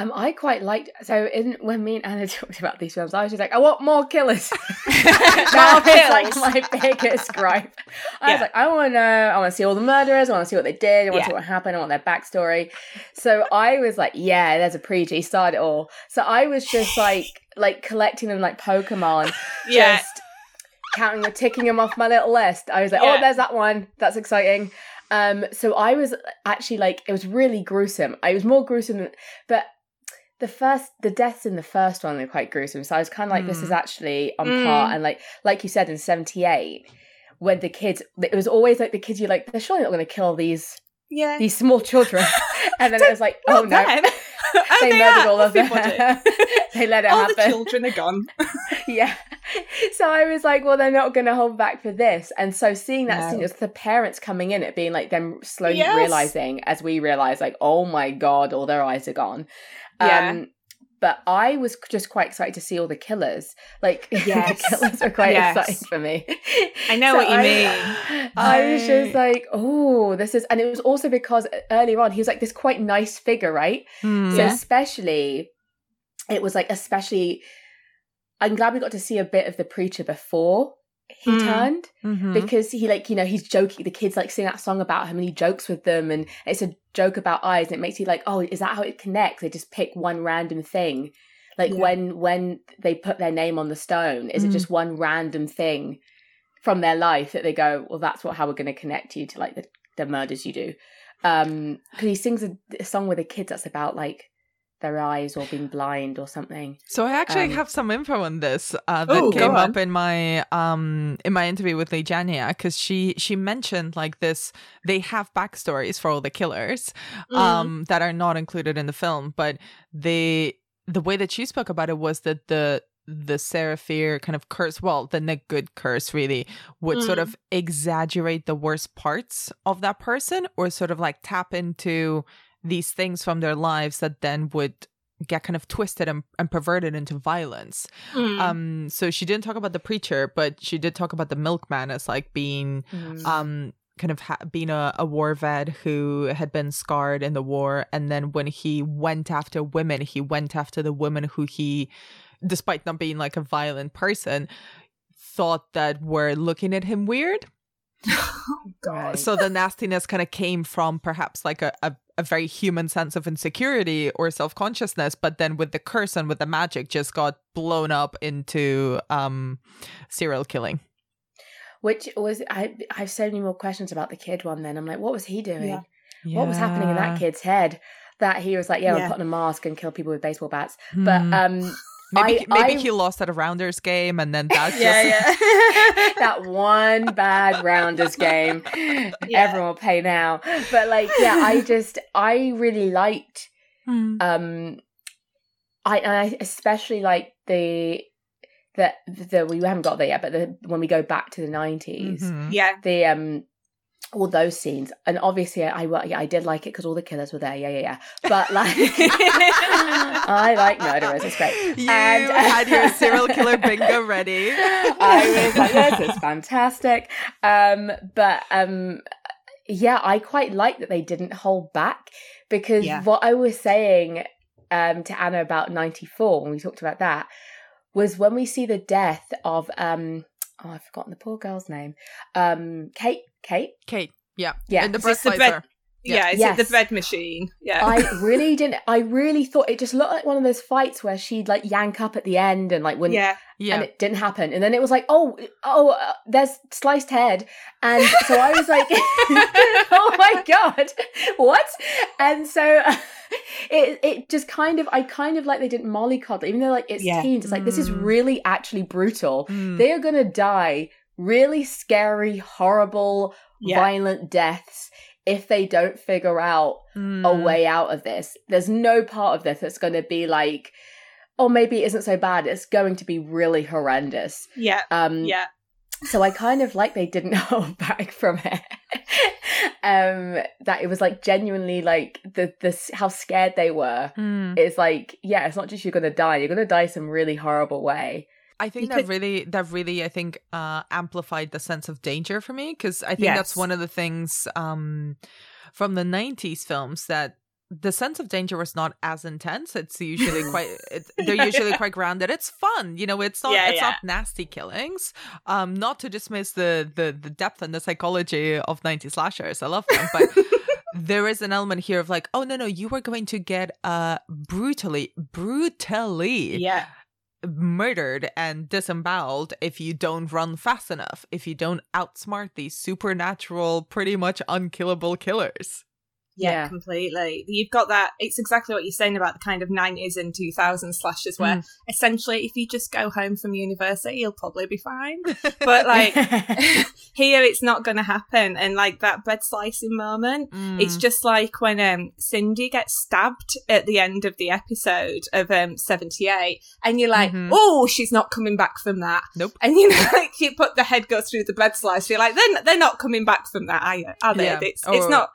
S3: Um, I quite liked so in when me and Anna talked about these films, I was just like, I want more killers. that was like my biggest gripe. I yeah. was like, I want to know, I want to see all the murderers, I want to see what they did, I want to yeah. see what happened, I want their backstory. So I was like, yeah, there's a preachy, start it all. So I was just like, like collecting them like Pokemon, yeah. just counting or ticking them off my little list. I was like, oh, yeah. oh, there's that one, that's exciting. Um, so I was actually like, it was really gruesome. I was more gruesome, than, but the first the deaths in the first one were quite gruesome. So i was kind of like mm. this is mm. actually on mm. par. And like like you said in 78 when the kids it was always like the kids you're like they're surely not going to kill these yeah. these small children. And then it was like oh no.
S4: oh, they, they murdered all of them.
S3: they let it
S4: all
S3: happen.
S4: the children are gone.
S3: Yeah. So i was like well they're not going to hold back for this. And so seeing that no. scene it's the parents coming in it being like them slowly yes. realizing as we realize like oh my god all their eyes are gone yeah. Um, but I was just quite excited to see all the killers. Like yes. the killers are quite yes. exciting for me.
S4: I know so what you I,
S3: mean. I was just like, oh, this is, and it was also because earlier on he was like this quite nice figure, right? Mm, so yeah. especially, it was like especially. I'm glad we got to see a bit of the preacher before he mm. turned mm-hmm. because he like you know he's joking the kids like sing that song about him and he jokes with them and it's a joke about eyes and it makes you like oh is that how it connects they just pick one random thing like yeah. when when they put their name on the stone is mm. it just one random thing from their life that they go well that's what how we're going to connect you to like the, the murders you do um because he sings a, a song with the kids that's about like their eyes or being blind or something.
S2: So I actually um, have some info on this uh, that ooh, came up in my um in my interview with Leigh Janiak because she she mentioned like this they have backstories for all the killers mm-hmm. um that are not included in the film, but they the way that she spoke about it was that the the Sarah Fier kind of curse, well, the Nick Goode curse really would mm. sort of exaggerate the worst parts of that person or sort of like tap into these things from their lives that then would get kind of twisted and, and perverted into violence. Mm. Um, so she didn't talk about the preacher, but she did talk about the milkman as like being mm. um kind of ha- being a, a war vet who had been scarred in the war and then when he went after women he went after the women who he despite not being like a violent person thought that were looking at him weird
S3: God.
S2: So the nastiness kind of came from perhaps like a, a, a very human sense of insecurity or self-consciousness but then with the curse and with the magic just got blown up into um serial killing
S3: which was I, I have so many more questions about the kid one then i'm like what was he doing yeah. what was happening in that kid's head that he was like yeah, yeah. i'm putting a mask and kill people with baseball bats hmm. but um
S2: Maybe, I, maybe I, he lost at a Rounders game, and then that just yeah, yeah.
S3: that one bad Rounders game. Yeah. Everyone will pay now, but like, yeah, I just I really liked, hmm. um, I I especially like the that the we haven't got there yet, but the when we go back to the 90s
S4: mm-hmm. yeah,
S3: the um all those scenes and obviously i yeah, I did like it because all the killers were there. Yeah yeah yeah. But like i like murderers. It's great.
S2: You and, uh, had your serial killer bingo ready.
S3: I was like this is fantastic. Um but um yeah i quite like that they didn't hold back because yeah. what i was saying um to anna about 94 when we talked about that was when we see the death of um oh I've forgotten the poor girl's name. Um Kate Kate?
S2: Kate. Yeah.
S3: Yeah.
S2: And the bread slicer.
S4: Yeah, yeah is yes. it the bed machine? Yeah.
S3: I really didn't I really thought it just looked like one of those fights where she'd like yank up at the end and like when
S4: Yeah.
S3: Yeah. And it didn't happen. And then it was like, "Oh, oh, uh, there's sliced head." And so I was like, "Oh my god. What?" And so uh, it it just kind of I kind of like they didn't mollycoddle even though like it's yeah. teens. It's like mm. this is mm. really actually brutal. Mm. They are going to die really scary, horrible, yeah. violent deaths if they don't figure out mm. a way out of this. There's no part of this that's going to be like, oh, maybe it isn't so bad. It's going to be really horrendous.
S4: Yeah. Um, yeah.
S3: So I kind of like they didn't hold back from it. um, that it was like genuinely like the this how scared they were. Mm. It's like yeah, it's not just you're gonna die. You're gonna die some really horrible way.
S2: I think that really that really I think uh amplified the sense of danger for me because I think yes. that's one of the things um from the 90s films that the sense of danger was not as intense. It's usually quite it, they're usually quite grounded. It's fun, you know. It's not yeah, it's yeah. not nasty killings. Um, not to dismiss the the the depth and the psychology of 90 slashers. I love them, but there is an element here of like, oh no no, you were going to get uh brutally brutally
S4: yeah
S2: murdered and disemboweled if you don't run fast enough, if you don't outsmart these supernatural, pretty much unkillable killers.
S4: Yeah, yeah, completely. You've got that. It's exactly what you're saying about the kind of 90s and 2000s slashes where mm. essentially if you just go home from university, you'll probably be fine. But like here, it's not going to happen. And like that bread slicing moment, mm. it's just like when um, Cindy gets stabbed at the end of the episode of um, 78 and you're like, mm-hmm. oh, she's not coming back from that.
S2: Nope.
S4: And you know, like you put the head goes through the bread slice, you're like, they're, they're not coming back from that, are, you? are they? Yeah. It's, it's not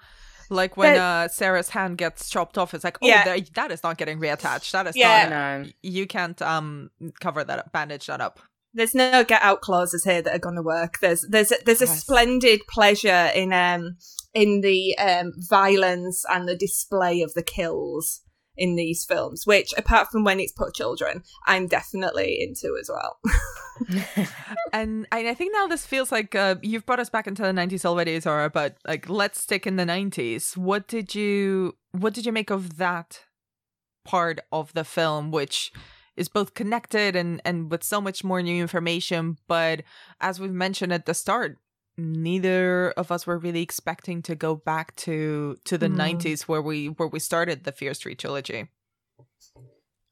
S2: like when uh, Sarah's hand gets chopped off, it's like, oh, yeah. that is not getting reattached. That is yeah. not. No. You can't um cover that, bandage that up.
S4: There's no get out clauses here that are going to work. There's there's there's a yes. splendid pleasure in um in the um violence and the display of the kills in these films, which apart from when it's put children, I'm definitely into as well.
S2: and I think now this feels like uh, you've brought us back into the 90s already, Zara, but like let's stick in the 90s. What did you what did you make of that part of the film which is both connected and and with so much more new information, but as we've mentioned at the start, neither of us were really expecting to go back to to the mm. 90s where we where we started the Fear Street trilogy.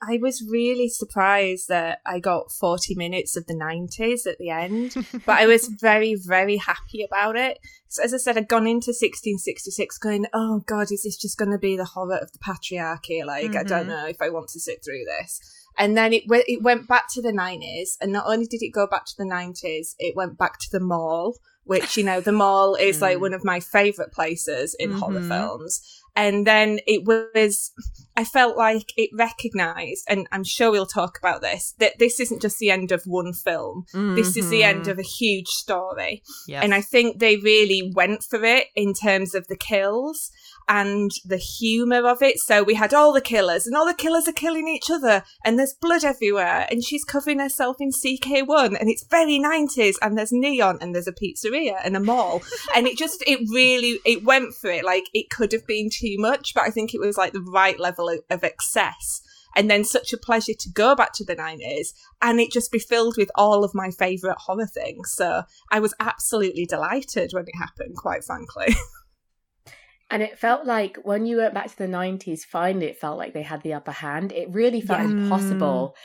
S4: I was really surprised that I got 40 minutes of the 90s at the end, but I was very, very happy about it. So, as I said, I'd gone into 1666 going, oh God, is this just going to be the horror of the patriarchy? Like, mm-hmm. I don't mm-hmm. know if I want to sit through this. And then it, it went back to the 90s, and not only did it go back to the 90s, it went back to the mall which you know the mall is like mm. one of my favorite places in mm-hmm. horror films and then it was i felt like it recognized and i'm sure we'll talk about this that this isn't just the end of one film mm-hmm. this is the end mm-hmm. of a huge story yes. and i think they really went for it in terms of the kills and the humour of it. So we had all the killers, and all the killers are killing each other, and there's blood everywhere, and she's covering herself in CK1, and it's very 90s, and there's neon, and there's a pizzeria and a mall. and it just, it really, it went for it. Like, it could have been too much, but I think it was like the right level of, of excess and then such a pleasure to go back to the 90s and it just be filled with all of my favourite horror things. So I was absolutely delighted when it happened, quite frankly.
S3: And it felt like when you went back to the 90s, finally it felt like they had the upper hand. It really felt yeah. impossible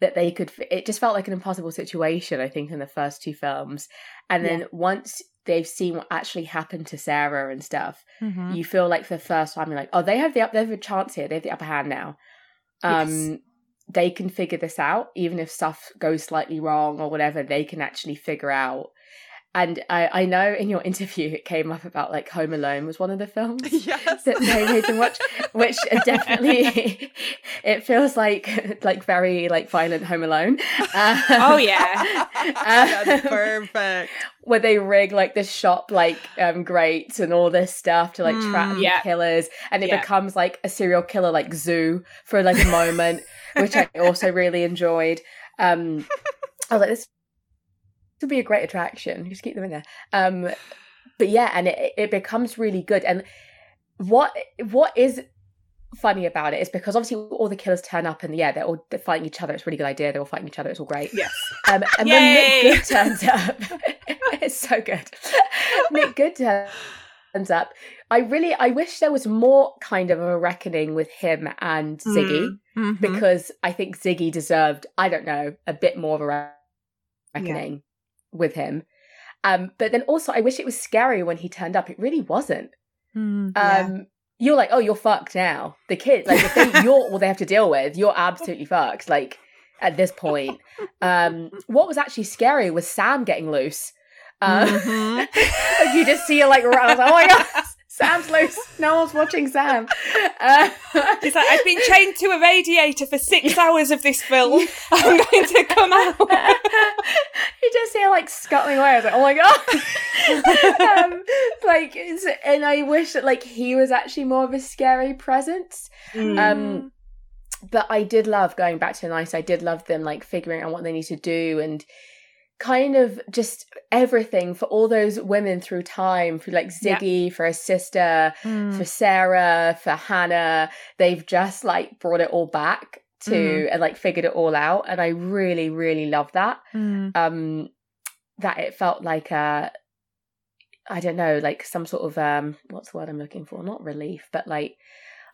S3: that they could, it just felt like an impossible situation, I think, in the first two films. And then yeah. once they've seen what actually happened to Sarah and stuff, mm-hmm. you feel like for the first time, you're like, oh, they have the, up, they have a chance here. They have the upper hand now. Um, yes. They can figure this out, even if stuff goes slightly wrong or whatever. They can actually figure out and I, I know in your interview it came up about like Home Alone was one of the films
S2: yes.
S3: that they made them watch, which definitely it feels like like very like violent Home Alone.
S4: Uh, oh yeah,
S2: that's perfect.
S3: Where they rig like the shop like um grates and all this stuff to like trap mm, yeah. killers, and it yeah. becomes like a serial killer like zoo for like a moment, which I also really enjoyed. Um, I was like, this would be a great attraction. Just keep them in there. Um, but yeah, and it, it becomes really good. And what what is funny about it is because obviously all the killers turn up and yeah they're all they're fighting each other it's a really good idea they're all fighting each other it's all great
S4: yes
S3: um, and Yay! when Nick Goode turns up it's so good Nick Goode turns up I really I wish there was more kind of a reckoning with him and Ziggy mm-hmm. because I think Ziggy deserved I don't know a bit more of a reckoning with him. Um, but then also, I wish it was scary when he turned up. It really wasn't.
S2: Mm, yeah. um,
S3: you're like, oh, you're fucked now. The kid, like, if they, you're all they have to deal with, you're absolutely fucked. Like at this point, um, what was actually scary was Sam getting loose. Um, mm-hmm. you just see her like, run. oh my god, Sam's loose. No one's watching Sam. Uh,
S4: He's like, I've been chained to a radiator for six hours of this film. I'm going to come out.
S3: you just hear like scuttling away. I was like, oh my god. um, like, and I wish that like he was actually more of a scary presence. Mm. Um, but I did love going back to the nice. I did love them like figuring out what they need to do and kind of just everything for all those women through time for like Ziggy, yeah. for her sister, mm. for Sarah, for Hannah. They've just like brought it all back to mm. and like figured it all out. And I really, really love that.
S2: Mm.
S3: Um that it felt like a I don't know, like some sort of um what's the word I'm looking for? Not relief, but like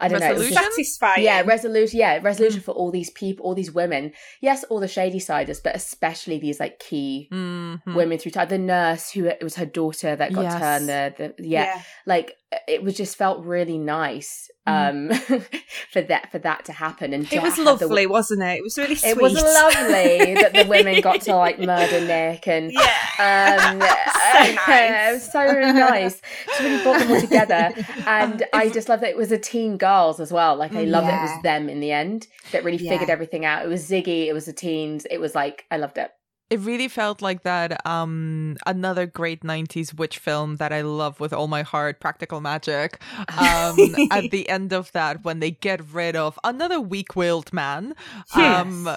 S3: I don't
S4: resolution?
S3: know.
S4: Satisfying.
S3: Yeah, resolution. Yeah, resolution mm. for all these people, all these women. Yes, all the Shadysiders, but especially these like key
S2: mm-hmm.
S3: women through time. The nurse who it was her daughter that got yes. turned. The, the yeah, yeah, like it was just felt really nice. Um for that for that to happen and
S4: it was lovely the, wasn't it? It was really sweet
S3: it was lovely that the women got to like murder nick and
S4: yeah.
S3: um so nice It was so nice to really brought them all together. And i just love that it was a teen girls as well. Like i love yeah. that it was them in the end that really yeah. figured everything out. It was ziggy it was the teens it was like i loved it
S2: it really felt like that um another great 90s witch film that i love with all my heart practical magic um at the end of that when they get rid of another weak-willed man yes. um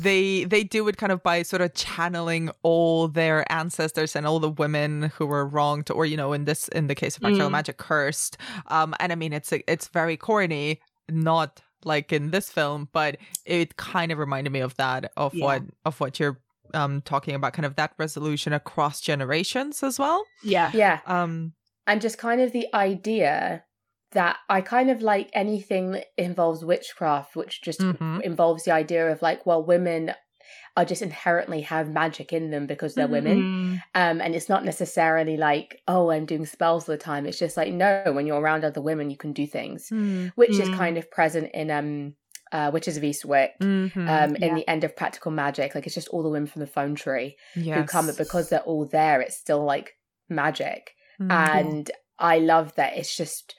S2: they they do it kind of by sort of channeling all their ancestors and all the women who were wronged or you know in this in the case of practical mm. magic cursed um and i mean it's it's very corny not like in this film but it kind of reminded me of that of yeah. what of what you're um talking about kind of that resolution across generations as well.
S4: Yeah.
S3: Yeah.
S2: Um
S3: and just kind of the idea that I kind of like anything that involves witchcraft, which just mm-hmm. involves the idea of like, well, women are just inherently have magic in them because they're mm-hmm. women. Um, and it's not necessarily like, oh, I'm doing spells all the time. It's just like, no, when you're around other women, you can do things,
S2: mm-hmm.
S3: which is mm. kind of present in um uh, Witches of Eastwick,
S2: mm-hmm,
S3: um, in the end of Practical Magic. Like it's just all the women from the phone tree
S2: yes.
S3: who come, but because they're all there, it's still like magic. Mm-hmm. And I love that it's just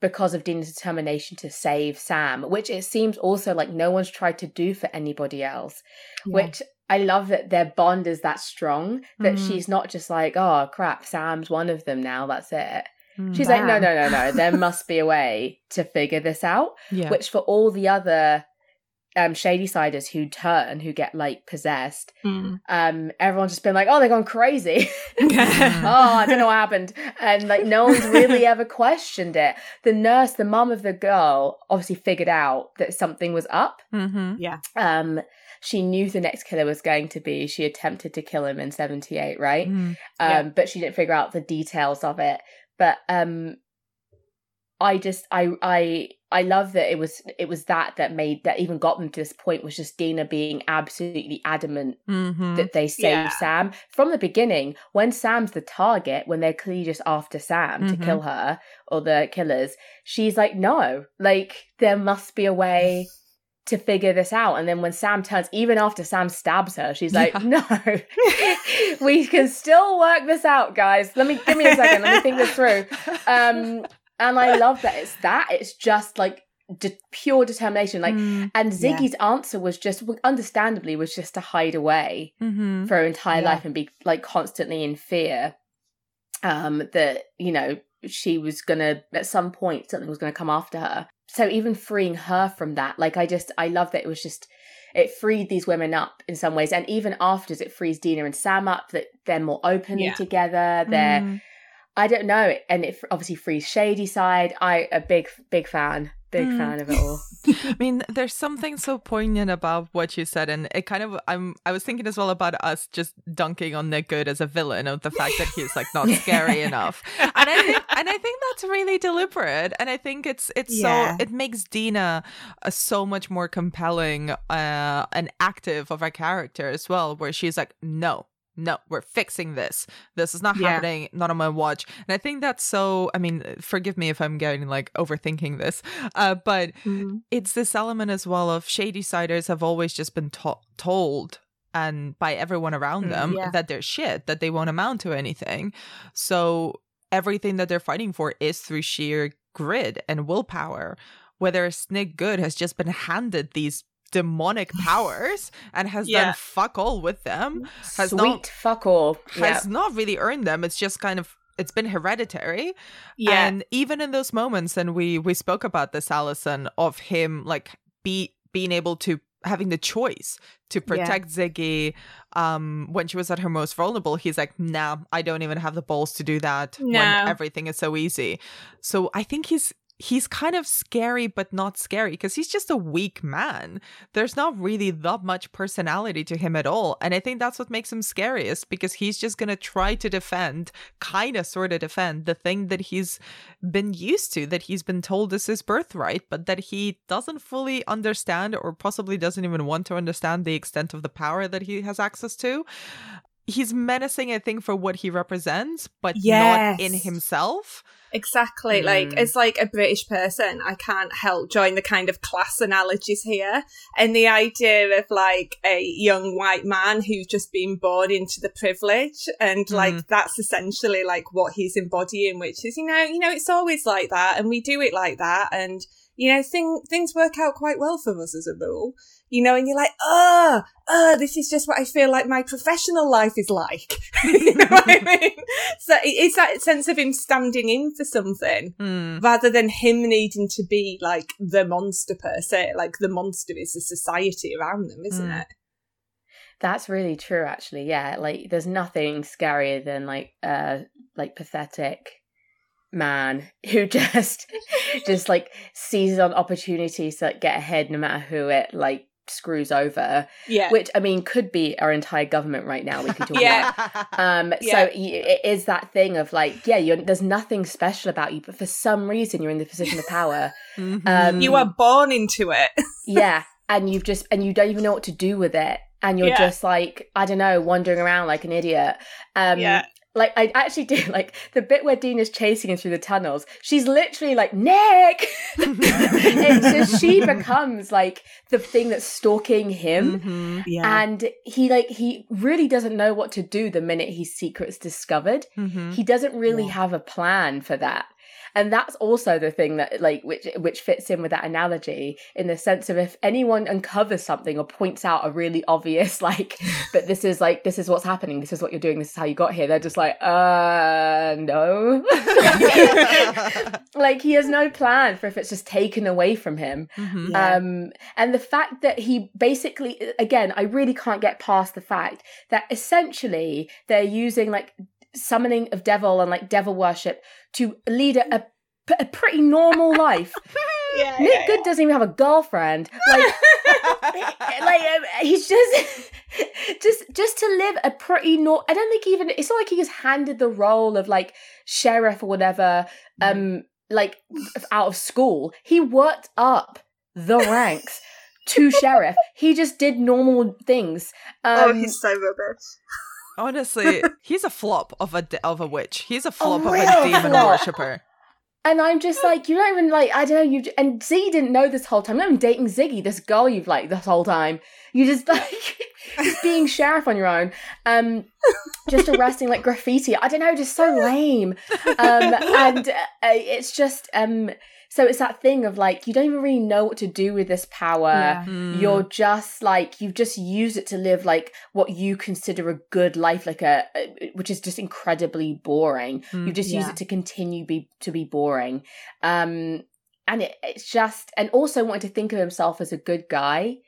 S3: because of Dean's determination to save Sam, which it seems also like no one's tried to do for anybody else. Yeah. Which I love that their bond is that strong that mm-hmm. she's not just like, oh crap, Sam's one of them now, that's it. She's Damn. like, no, no, no, no. There must be a way to figure this out. Yeah. Which for all the other um Shadysiders who turn who get like possessed mm. um everyone's just been like oh they're gone crazy oh i don't know what happened and like no one's really ever questioned it the nurse the mom of the girl obviously figured out that something was up
S4: mm-hmm. yeah
S3: um she knew the next killer was going to be she attempted to kill him in 78 right mm. um yeah. but she didn't figure out the details of it but um I just I I I love that it was it was that that made that even got them to this point was just Deena being absolutely adamant mm-hmm. that they save yeah. Sam from the beginning when Sam's the target when they're clearly just after Sam mm-hmm. to kill her or the killers she's like no like there must be a way to figure this out and then when Sam turns even after Sam stabs her she's like yeah. no we can still work this out guys let me give me a second let me think this through um and I love that it's that. It's just like de- pure determination. Like, mm, and Ziggy's yeah. answer was just, understandably, was just to hide away mm-hmm. for her entire yeah. life and be like constantly in fear. Um, that you know she was gonna at some point something was gonna come after her. So even freeing her from that, like I just I love that it was just it freed these women up in some ways, and even afterwards it frees Deena and Sam up that they're more openly yeah. together. They're mm I don't know, and it obviously frees Shadyside. I a big big fan, big mm. fan of it all.
S2: I mean, there's something so poignant about what you said, and it kind of I'm I was thinking as well about us just dunking on Nick Goode as a villain of the fact that he's like not scary enough, and I think and I think that's really deliberate, and I think it's it's yeah. so it makes Deena a so much more compelling uh, and active of a character as well, where she's like, no, no, we're fixing this. This is not yeah. happening, not on my watch. And I think that's so, I mean, forgive me if I'm getting like overthinking this, uh, but mm-hmm. it's this element as well of Shadysiders have always just been to- told and by everyone around mm, them yeah. that they're shit, that they won't amount to anything. So everything that they're fighting for is through sheer grit and willpower. Whether Nick Goode has just been handed these demonic powers and has yeah. done fuck all with them.
S3: Has Sweet not, fuck all.
S2: Has yeah. not really earned them. It's just kind of it's been hereditary. Yeah. And even in those moments, and we we spoke about this, Allison, of him like be being able to having the choice to protect yeah. Ziggy um when she was at her most vulnerable he's like nah I don't even have the balls to do that no. when everything is so easy so I think he's he's kind of scary but not scary because he's just a weak man. There's not really that much personality to him at all. And I think that's what makes him scariest because he's just going to try to defend, kind of sort of defend the thing that he's been used to, that he's been told is his birthright, but that he doesn't fully understand or possibly doesn't even want to understand the extent of the power that he has access to he's menacing, I think, for what he represents, but yes. not in himself.
S4: Exactly. Mm. Like, as like a British person, I can't help join the kind of class analogies here. And the idea of like a young white man who's just been born into the privilege. And mm. like, that's essentially like what he's embodying, which is, you know, you know, it's always like that. And we do it like that. And, you know, thing, things work out quite well for us as a rule you know, and you're like, oh, oh, this is just what I feel like my professional life is like. you know what I mean? So it's that sense of him standing in for something mm. rather than him needing to be like the monster per se. Like the monster is the society around them, isn't mm. it?
S3: That's really true, actually. Yeah, like there's nothing scarier than like uh like pathetic man who just just like seizes on opportunities to like, get ahead no matter who it like screws over.
S4: Yeah.
S3: Which I mean could be our entire government right now. We could talk yeah. about. Um. Yeah. So it is that thing of like, yeah, you're, there's nothing special about you, but for some reason you're in the position of power.
S4: mm-hmm. um, you are born into it.
S3: yeah, and you've just and you don't even know what to do with it. And you're yeah. just like, I don't know, wandering around like an idiot. Um, yeah like I actually do like the bit where Dean is chasing him through the tunnels. She's literally like Nick. And so she becomes like the thing that's stalking him, mm-hmm, yeah. and he like he really doesn't know what to do the minute his secret's discovered. Mm-hmm. He doesn't really yeah. have a plan for that. And that's also the thing that like which which fits in with that analogy in the sense of if anyone uncovers something or points out a really obvious like but this is like this is what's happening this is what you're doing this is how you got here they're just like uh no. Like he has no plan for if it's just taken away from him. Mm-hmm. um and the fact that he basically again i really can't get past the fact that essentially they're using like summoning of devil and like devil worship to lead a, a, a pretty normal life. yeah, Nick yeah, Goode yeah. doesn't even have a girlfriend. Like, like um, he's just just just to live a pretty normal. I don't think even it's not like he was handed the role of like sheriff or whatever. Mm. Um, like out of school, he worked up the ranks. to sheriff. He just did normal things.
S4: Oh, um, oh, he's so rubbish.
S2: Honestly, he's a flop of a of a witch. He's a flop a of a demon worshipper.
S3: And I'm just like, you don't even like, I don't know, you and Z didn't know this whole time. I'm dating Ziggy, this girl you've liked this whole time. You just like being sheriff on your own. Um just arresting like graffiti. I don't know, just so lame. Um and uh, it's just um so it's that thing of like you don't even really know what to do with this power. Yeah. Mm. You're just like you've just used it to live like what you consider a good life, like a, a which is just incredibly boring. Mm, you just yeah. use it to continue be to be boring. Um, and it, it's just and also wanting to think of himself as a good guy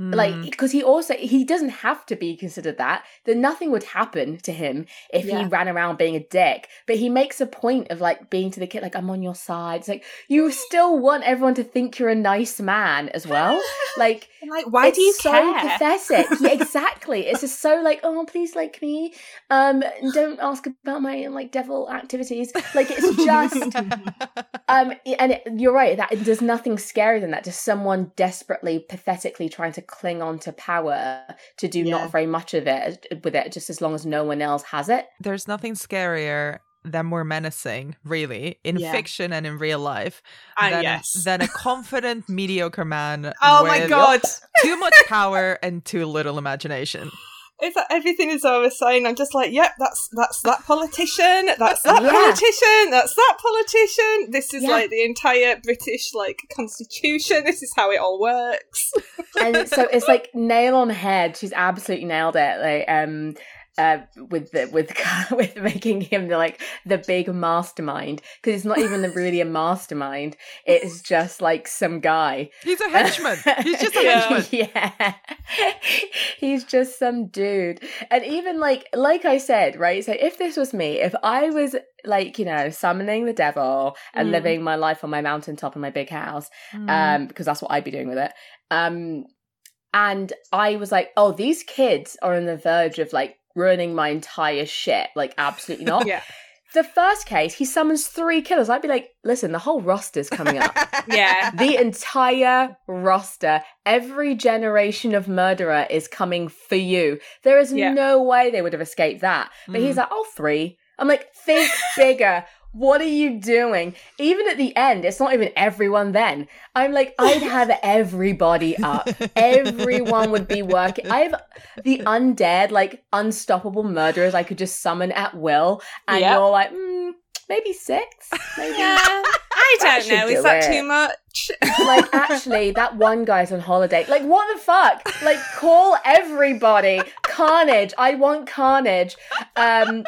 S3: Mm. Like, because he also he doesn't have to be considered that. That nothing would happen to him if yeah. he ran around being a dick. But he makes a point of like being to the kid, like I'm on your side. It's like you still want everyone to think you're a nice man as well. Like,
S4: like why do you
S3: so
S4: care?
S3: pathetic? yeah, exactly. It's just so like, oh, please like me. Um, don't ask about my like devil activities. Like it's just, um, and it, you're right. That there's nothing scarier than that. Just someone desperately, pathetically trying to cling on to power to do yeah. not very much of it with it, just as long as no one else has it.
S2: There's nothing scarier than more menacing, really, in yeah. fiction and in real life,
S4: uh, than, yes.
S2: than a confident, mediocre man.
S4: Oh my god!
S2: too much power and too little imagination
S4: if everything is always saying, I'm just like, yep, that's that's that politician, that's that yeah. politician, that's that politician. This is yeah. like the entire British like constitution. This is how it all works.
S3: and so it's like nail on head. She's absolutely nailed it. Like, um, uh, with the with with making him the like the big mastermind because it's not even really a mastermind. It's just like some guy.
S2: He's a henchman. He's just a henchman.
S3: yeah, he's just some dude. And even like like I said, right. So if this was me, if I was like you know summoning the devil and mm. living my life on my mountaintop in my big house, mm. um, because that's what I'd be doing with it. Um, and I was like, oh, these kids are on the verge of like ruining my entire shit. Like, absolutely not.
S4: yeah.
S3: The first case, he summons three killers. I'd be like, listen, the whole roster's coming up.
S4: yeah.
S3: The entire roster, every generation of murderer is coming for you. There is yeah. no way they would have escaped that. But mm. he's like, oh, three. I'm like, think bigger. What are you doing? Even at the end, it's not even everyone then. I'm like, I'd have everybody up. Everyone would be working. I have the undead, like unstoppable murderers I could just summon at will. And yep. you're like, mm, maybe six? Maybe.
S4: Yeah. I don't know. Is that it. too much?
S3: like, actually, that one guy's on holiday. Like, what the fuck? Like, call everybody. Carnage. I want carnage. Um,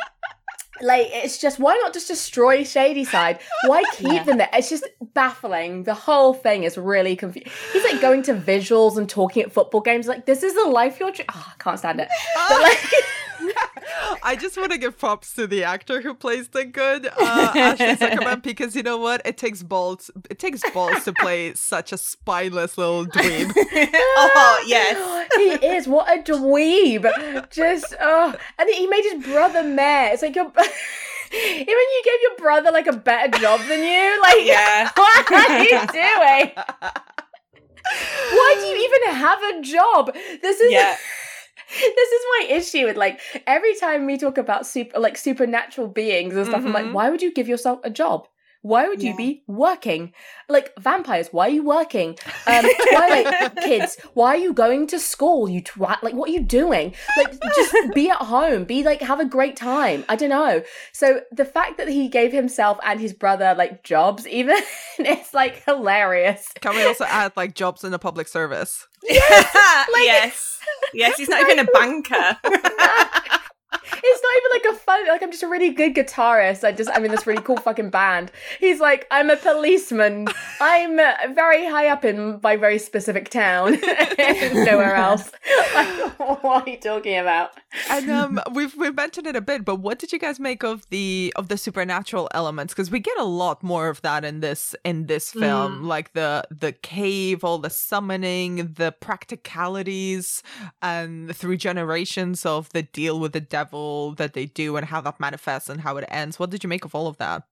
S3: like it's just why not just destroy Shadyside Why keep yeah. them there? It's just baffling. The whole thing is really confusing. He's like going to visuals and talking at football games. Like this is the life you're. Tr- oh, I can't stand it. But like.
S2: I just want to give props to the actor who plays the good uh, Ashley Zukerman because you know what? It takes balls. It takes balls to play such a spineless little dweeb.
S4: oh yes,
S3: he is. What a dweeb! Just oh, and he made his brother mayor. It's like you're. Even you gave your brother like a better job than you. Like, yeah. what are you doing? Why do you even have a job? This is. Yeah this is my issue with like every time we talk about super like supernatural beings and stuff, mm-hmm. I'm like, mm-hmm. why would you give yourself a job? Why would you be working? Like vampires, why are you working? Um, like, kids, why are you going to school? You twat! Like, what are you doing? Like, just be at home. Be like, have a great time. I don't know. So the fact that he gave himself and his brother like jobs, even it's like hilarious.
S2: Can we also add like jobs in the public service?
S4: Yes, like, yes, yes. He's not even a banker
S3: it's not even like a fun like I'm just a really good guitarist. I just I'm in this really cool fucking band. He's like I'm a policeman. I'm uh, very high up in my very specific town. Nowhere else. Like, what are you talking about?
S2: And um we've we've mentioned it a bit, but what did you guys make of the of the supernatural elements? Because we get a lot more of that in this in this film. Mm. Like the the cave, all the summoning, the practicalities, and through generations of the deal with the devil that they do and how that manifests and how it ends. What did you make of all of that?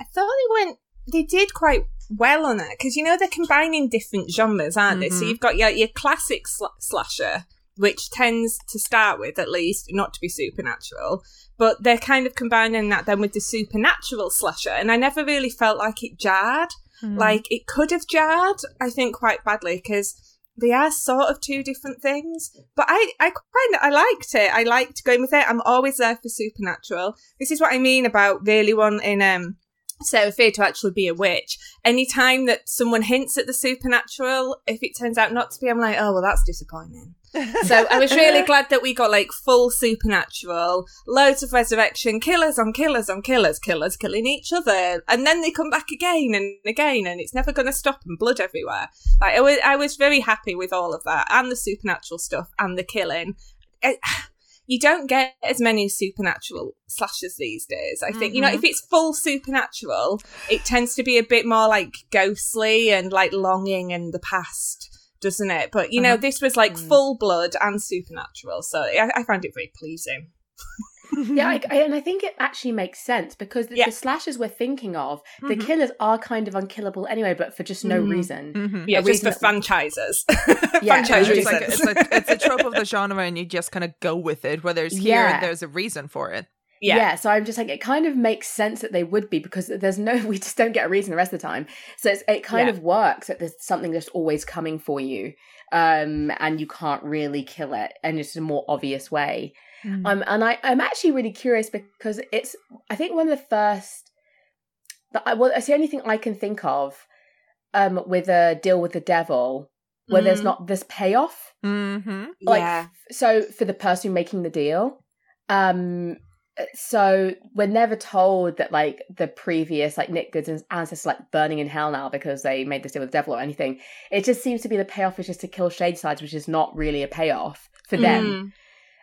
S4: I thought they went, they did quite well on it because you know they're combining different genres, aren't mm-hmm. they? So mm-hmm. you've got your your classic sl- slasher, which tends to start with at least not to be supernatural, but they're kind of combining that then with the supernatural slasher, and I never really felt like it jarred. Mm. Like it could have jarred, I think, quite badly because they are sort of two different things. But I, I kind of, I liked it. I liked going with it. I'm always there for supernatural. This is what I mean about really wanting um Sarah Fier to actually be a witch. Anytime that someone hints at the supernatural, if it turns out not to be, I'm like, oh well, that's disappointing so I was really glad that we got like full supernatural, loads of resurrection, killers on killers on killers, killers killing each other, and then they come back again and again, and it's never going to stop, and blood everywhere. Like I was, I was very happy with all of that, and the supernatural stuff, and the killing. It, you don't get as many supernatural slashers these days. I think, mm-hmm. you know, if mm-hmm. it's full supernatural, it tends to be a bit more like ghostly and like longing in the past doesn't it? But you know, uh-huh. this was like mm. full blood and supernatural, so I, I found it very pleasing.
S3: yeah, I, I, and I think it actually makes sense because the, yeah. the slashers we're thinking of, mm-hmm. the killers are kind of unkillable anyway, but for just no mm-hmm. reason.
S4: Mm-hmm. Yeah, just for franchises.
S2: yeah, Franchise it's, like, it's, a, it's a trope of the genre, and you just kind of go with it. Where there's here, yeah. there's a reason for it.
S3: Yeah. yeah. So I'm just like, it kind of makes sense that they would be because there's no, we just don't get a reason the rest of the time. So it kind yeah. of works that there's something that's always coming for you, um, and you can't really kill it, and it's a more obvious way. Mm. Um, and I, I'm actually really curious because it's, I think one of the first, that I, well, it's the only thing I can think of, um, with a deal with the devil where mm. there's not this payoff.
S2: Mm-hmm.
S3: Like, yeah. so for the person making the deal, um so we're never told that like the previous like Nick Goode's ancestors like burning in hell now because they made this deal with the devil or anything. It just seems to be the payoff is just to kill Shadysiders, which is not really a payoff for them.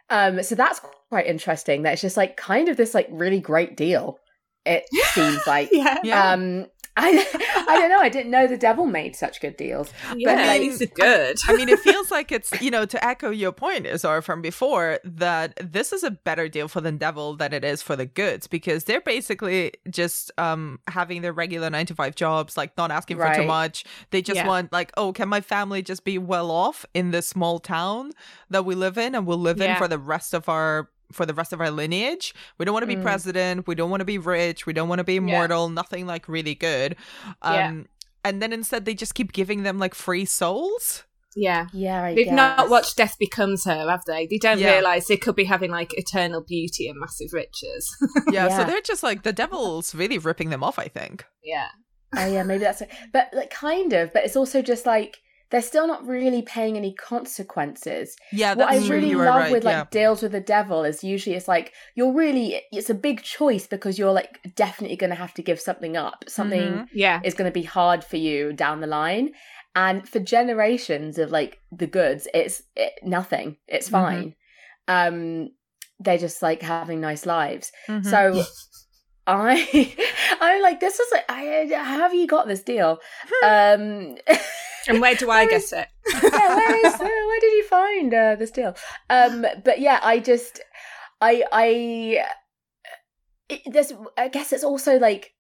S3: Mm. Um, so that's quite interesting. That it's just like kind of this like really great deal. It seems like
S4: yeah.
S3: Um, I I don't know. I didn't know the devil made such good deals.
S4: Yeah, but like, he's good.
S2: I mean, it feels like it's you know to echo your point, Isaura, from before that this is a better deal for the devil than it is for the Goodes because they're basically just um having their regular nine to five jobs, like not asking right. for too much. They just yeah. want like, oh, can my family just be well off in this small town that we live in and we'll live yeah. in for the rest of our for the rest of our lineage. We don't want to be mm. president. We don't want to be rich. We don't want to be immortal. Yeah. Nothing like really good. Um, yeah. And then instead, they just keep giving them like free souls.
S4: Yeah,
S3: yeah. I
S4: They've
S3: guess.
S4: not watched Death Becomes Her, have they? They don't yeah. realize they could be having like eternal beauty and massive riches.
S2: yeah, yeah, so they're just like the devil's really ripping them off. I think.
S4: Yeah.
S3: Oh yeah, maybe that's it. But like kind of, but it's also just like they're still not really paying any consequences.
S2: Yeah, what I
S3: really love right, with like yeah. deals with the devil is usually it's like you're really it's a big choice because you're like definitely going to have to give something up. Something mm-hmm.
S4: yeah
S3: is going to be hard for you down the line. And for generations of like the Goodes, it's it, nothing. It's mm-hmm. fine. Mm-hmm. Um, they're just like having nice lives. Mm-hmm. So. I I'm like this is like I how have you got this deal? um
S4: and where do I get it?
S3: yeah, where is where did you find uh, this deal? Um, but yeah, I just I I it, there's I guess it's also like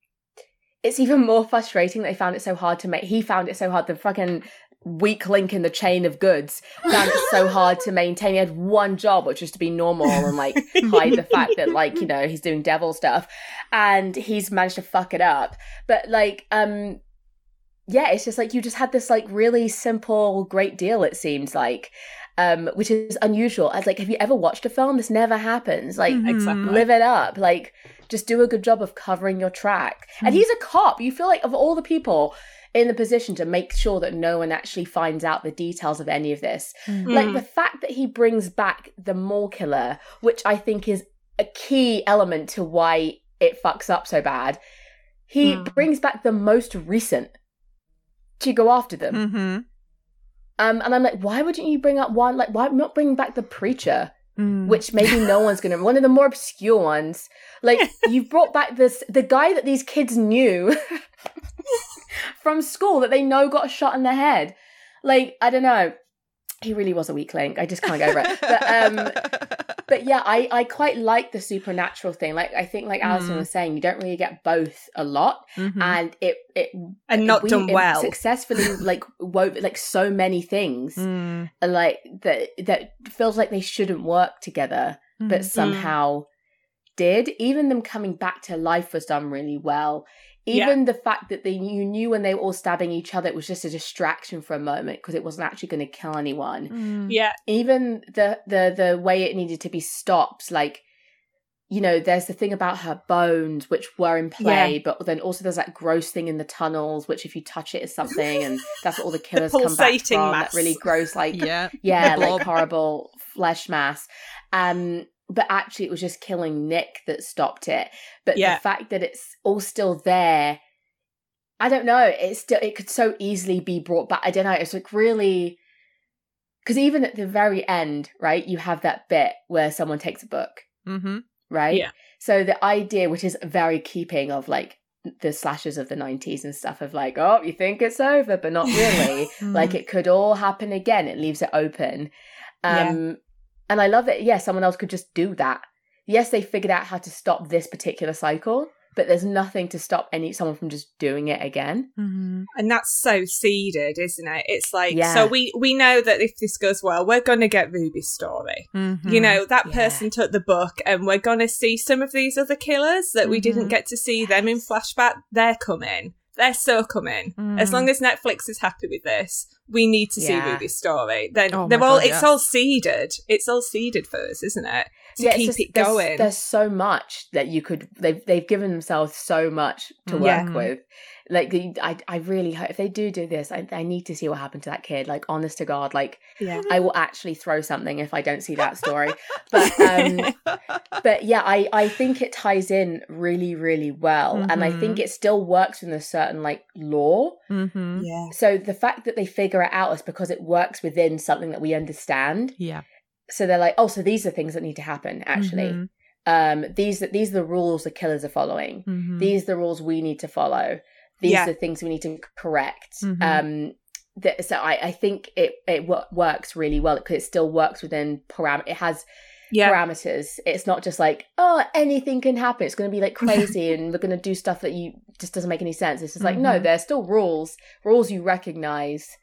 S3: it's even more frustrating that they found it so hard to make. He found it so hard. The fucking weak link in the chain of Goodes found it so hard to maintain. He had one job, which was to be normal and like hide the fact that like, you know, he's doing devil stuff. And he's managed to fuck it up. But like, um, yeah, it's just like you just had this like really simple, great deal, it seems like. Um, which is unusual. As like, have you ever watched a film? This never happens. Like,
S4: mm-hmm.
S3: live it up. Like, just do a good job of covering your track. Mm-hmm. And he's a cop. You feel like of all the people in the position to make sure that no one actually finds out the details of any of this. Mm. Like the fact that he brings back the mall killer, which I think is a key element to why it fucks up so bad. He mm. brings back the most recent to go after them.
S2: Mm-hmm.
S3: Um, and I'm like, why wouldn't you bring up one? Like, why not bring back the preacher? Mm. Which maybe no one's gonna. One of the more obscure ones. Like you've brought back this the guy that these kids knew from school that they know got a shot in the head. Like, I don't know. He really was a weak link. I just can't go over it. But um but yeah, I, I quite like the supernatural thing. Like I think like Alison mm. was saying, you don't really get both a lot.
S2: Mm-hmm.
S3: And it it
S4: and not
S3: we,
S4: done well.
S3: Successfully like wove like so many things
S2: mm.
S3: like that that feels like they shouldn't work together, mm. but somehow did. Even them coming back to life was done really well. Even yeah. the fact that they you knew when they were all stabbing each other, it was just a distraction for a moment because it wasn't actually going to kill anyone.
S2: Mm.
S4: Yeah.
S3: Even the the the way it needed to be stopped, like you know, there's the thing about her bones which were in play, yeah. but then also there's that gross thing in the tunnels, which if you touch it is something, and that's what all the killers the come back from. Mass. That really gross, like
S2: yeah,
S3: yeah, like horrible flesh mass. Um, but actually it was just killing Nick that stopped it. But yeah. the fact that it's all still there, I don't know. It's still it could so easily be brought back. I don't know. It's like really because even at the very end, right, you have that bit where someone takes a book,
S2: mm-hmm.
S3: right?
S4: Yeah.
S3: So the idea, which is very keeping of like the slashers of the 90s and stuff of like oh you think it's over but not really like it could all happen again it leaves it open um yeah. And I love that, yeah, someone else could just do that. Yes, they figured out how to stop this particular cycle, but there's nothing to stop any someone from just doing it again.
S2: Mm-hmm.
S4: And that's so seeded, isn't it? It's like yeah. so we we know that if this goes well, we're going to get Ruby's story.
S2: Mm-hmm.
S4: You know that yeah. person took the book, and we're going to see some of these other killers that mm-hmm. we didn't mm-hmm. get to see them in flashback. They're coming. They're so coming. As long as Netflix is happy with this, we need to yeah. see Ruby's story. Then oh they're all God, it's yes. all seeded. It's all seeded for us, isn't it? To yeah, keep just, it going.
S3: There's, there's, so much that you could they've they've given themselves so much to mm. work yeah. with like I, I really hope if they do do this I, I need to see what happened to that kid like honest to god like
S4: yeah.
S3: i will actually throw something if i don't see that story but um but yeah i i think it ties in really really well mm-hmm. and i think mm-hmm. it still works in a certain like law
S2: mm-hmm.
S4: yeah
S3: so the fact that they figure it out is because it works within something that we understand
S2: yeah
S3: so they're like oh so these are things that need to happen actually mm-hmm. um these these are the rules the killers are following
S2: mm-hmm.
S3: these are the rules we need to follow these yeah. are the things we need to correct
S2: mm-hmm.
S3: um that, so I, I think it it w- works really well because it still works within param it has yeah. parameters it's not just like oh anything can happen it's going to be like crazy and we're going to do stuff that you just doesn't make any sense it's just like mm-hmm. no there's still rules rules you recognize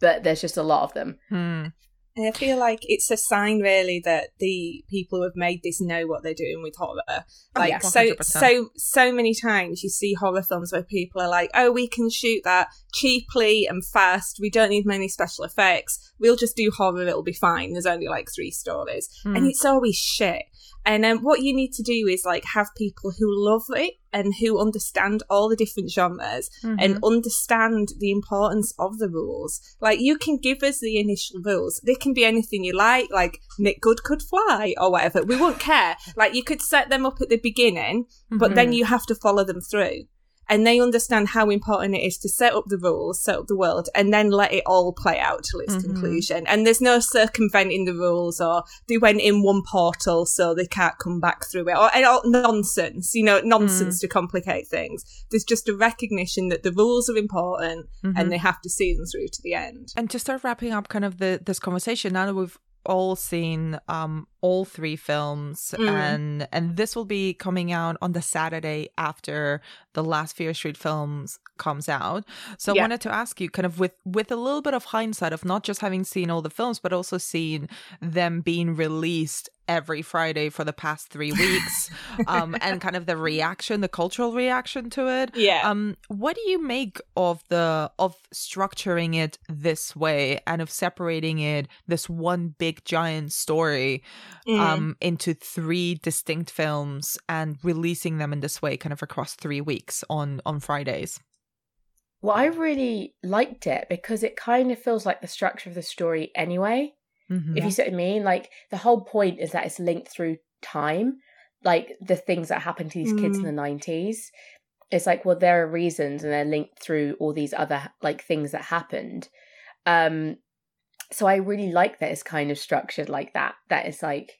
S3: but there's just a lot of them
S2: mm.
S4: And I feel like it's a sign, really, that the people who have made this know what they're doing with horror. Oh, like, oh, yeah, so, so, so many times you see horror films where people are like, "Oh, we can shoot that cheaply and fast. We don't need many special effects. We'll just do horror. It'll be fine. There's only like three stories, mm. and it's always shit." And um, what you need to do is like have people who love it and who understand all the different genres mm-hmm. and understand the importance of the rules. Like you can give us the initial rules. They can be anything you like, like Nick Goode could fly or whatever. We won't care. Like you could set them up at the beginning, but mm-hmm. then you have to follow them through and they understand how important it is to set up the rules, set up the world, and then let it all play out till its mm-hmm. conclusion. And there's no circumventing the rules or they went in one portal so they can't come back through it or, or nonsense, you know, nonsense mm. to complicate things. There's just a recognition that the rules are important mm-hmm. and they have to see them through to the end.
S2: And to start wrapping up kind of the this conversation, now that we've all seen um all three films mm. and and this will be coming out on the Saturday after the last Fear Street films comes out. So yeah. I wanted to ask you kind of with with a little bit of hindsight of not just having seen all the films but also seeing them being released every Friday for the past three weeks, um, and kind of the reaction, the cultural reaction to it.
S4: Yeah.
S2: Um, what do you make of the of structuring it this way and of separating it this one big giant story mm. um into three distinct films and releasing them in this way, kind of across three weeks on on Fridays?
S3: Well, I really liked it because it kind of feels like the structure of the story anyway. Mm-hmm. If you see what I mean, like the whole point is that it's linked through time, like the things that happened to these mm. kids in mm. the nineties. It's like, well, there are reasons, and they're linked through all these other like things that happened. Um, so I really like that it's kind of structured like that. That it's like,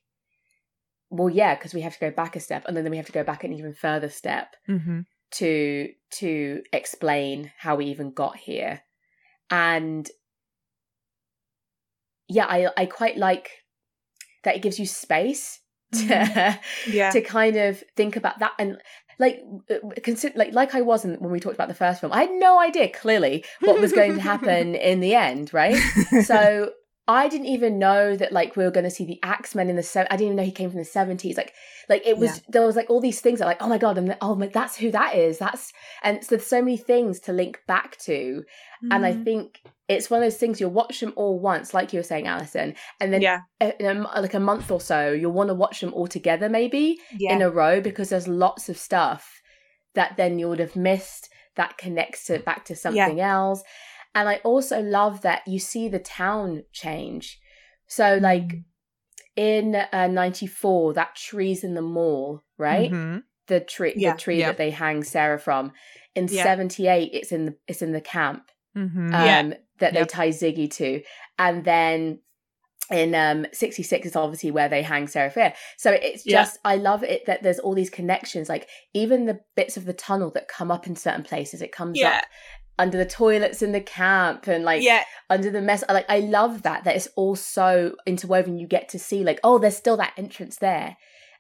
S3: well, yeah, because we have to go back a step, and then we have to go back an even further step mm-hmm. To to explain how we even got here, and yeah, I I quite like that it gives you space to mm-hmm. yeah. to kind of think about that and like consider like like I wasn't when we talked about the first film. I had no idea clearly what was going to happen in the end, right? So I didn't even know that like we were going to see the Axemen in the se- I didn't even know he came from the seventies. Like, like it was yeah. there was like all these things that like oh my god, and oh my that's who that is. That's and so there's so many things to link back to, mm. and I mm. think it's one of those things you'll watch them all once, like you were saying, Alison, and then yeah. in a, like a month or so you'll want to watch them all together maybe yeah. in a row because there's lots of stuff that then you would have missed that connects to back to something yeah. else and I also love that you see the town change. So, like mm. in uh, 94, that tree's in the mall, right? Mm-hmm. The tree, yeah. the tree yeah. that they hang Sarah from. In yeah. 78, it's in the it's in the camp mm-hmm. um, that they tie Ziggy to, and then in um 66 is obviously where they hang Sarah Fier. So it's just yeah. I love it that there's all these connections. Like even the bits of the tunnel that come up in certain places, it comes yeah. up under the toilets in the camp and like yeah. under the mess. Like I love that that it's all so interwoven. You get to see like oh, there's still that entrance there,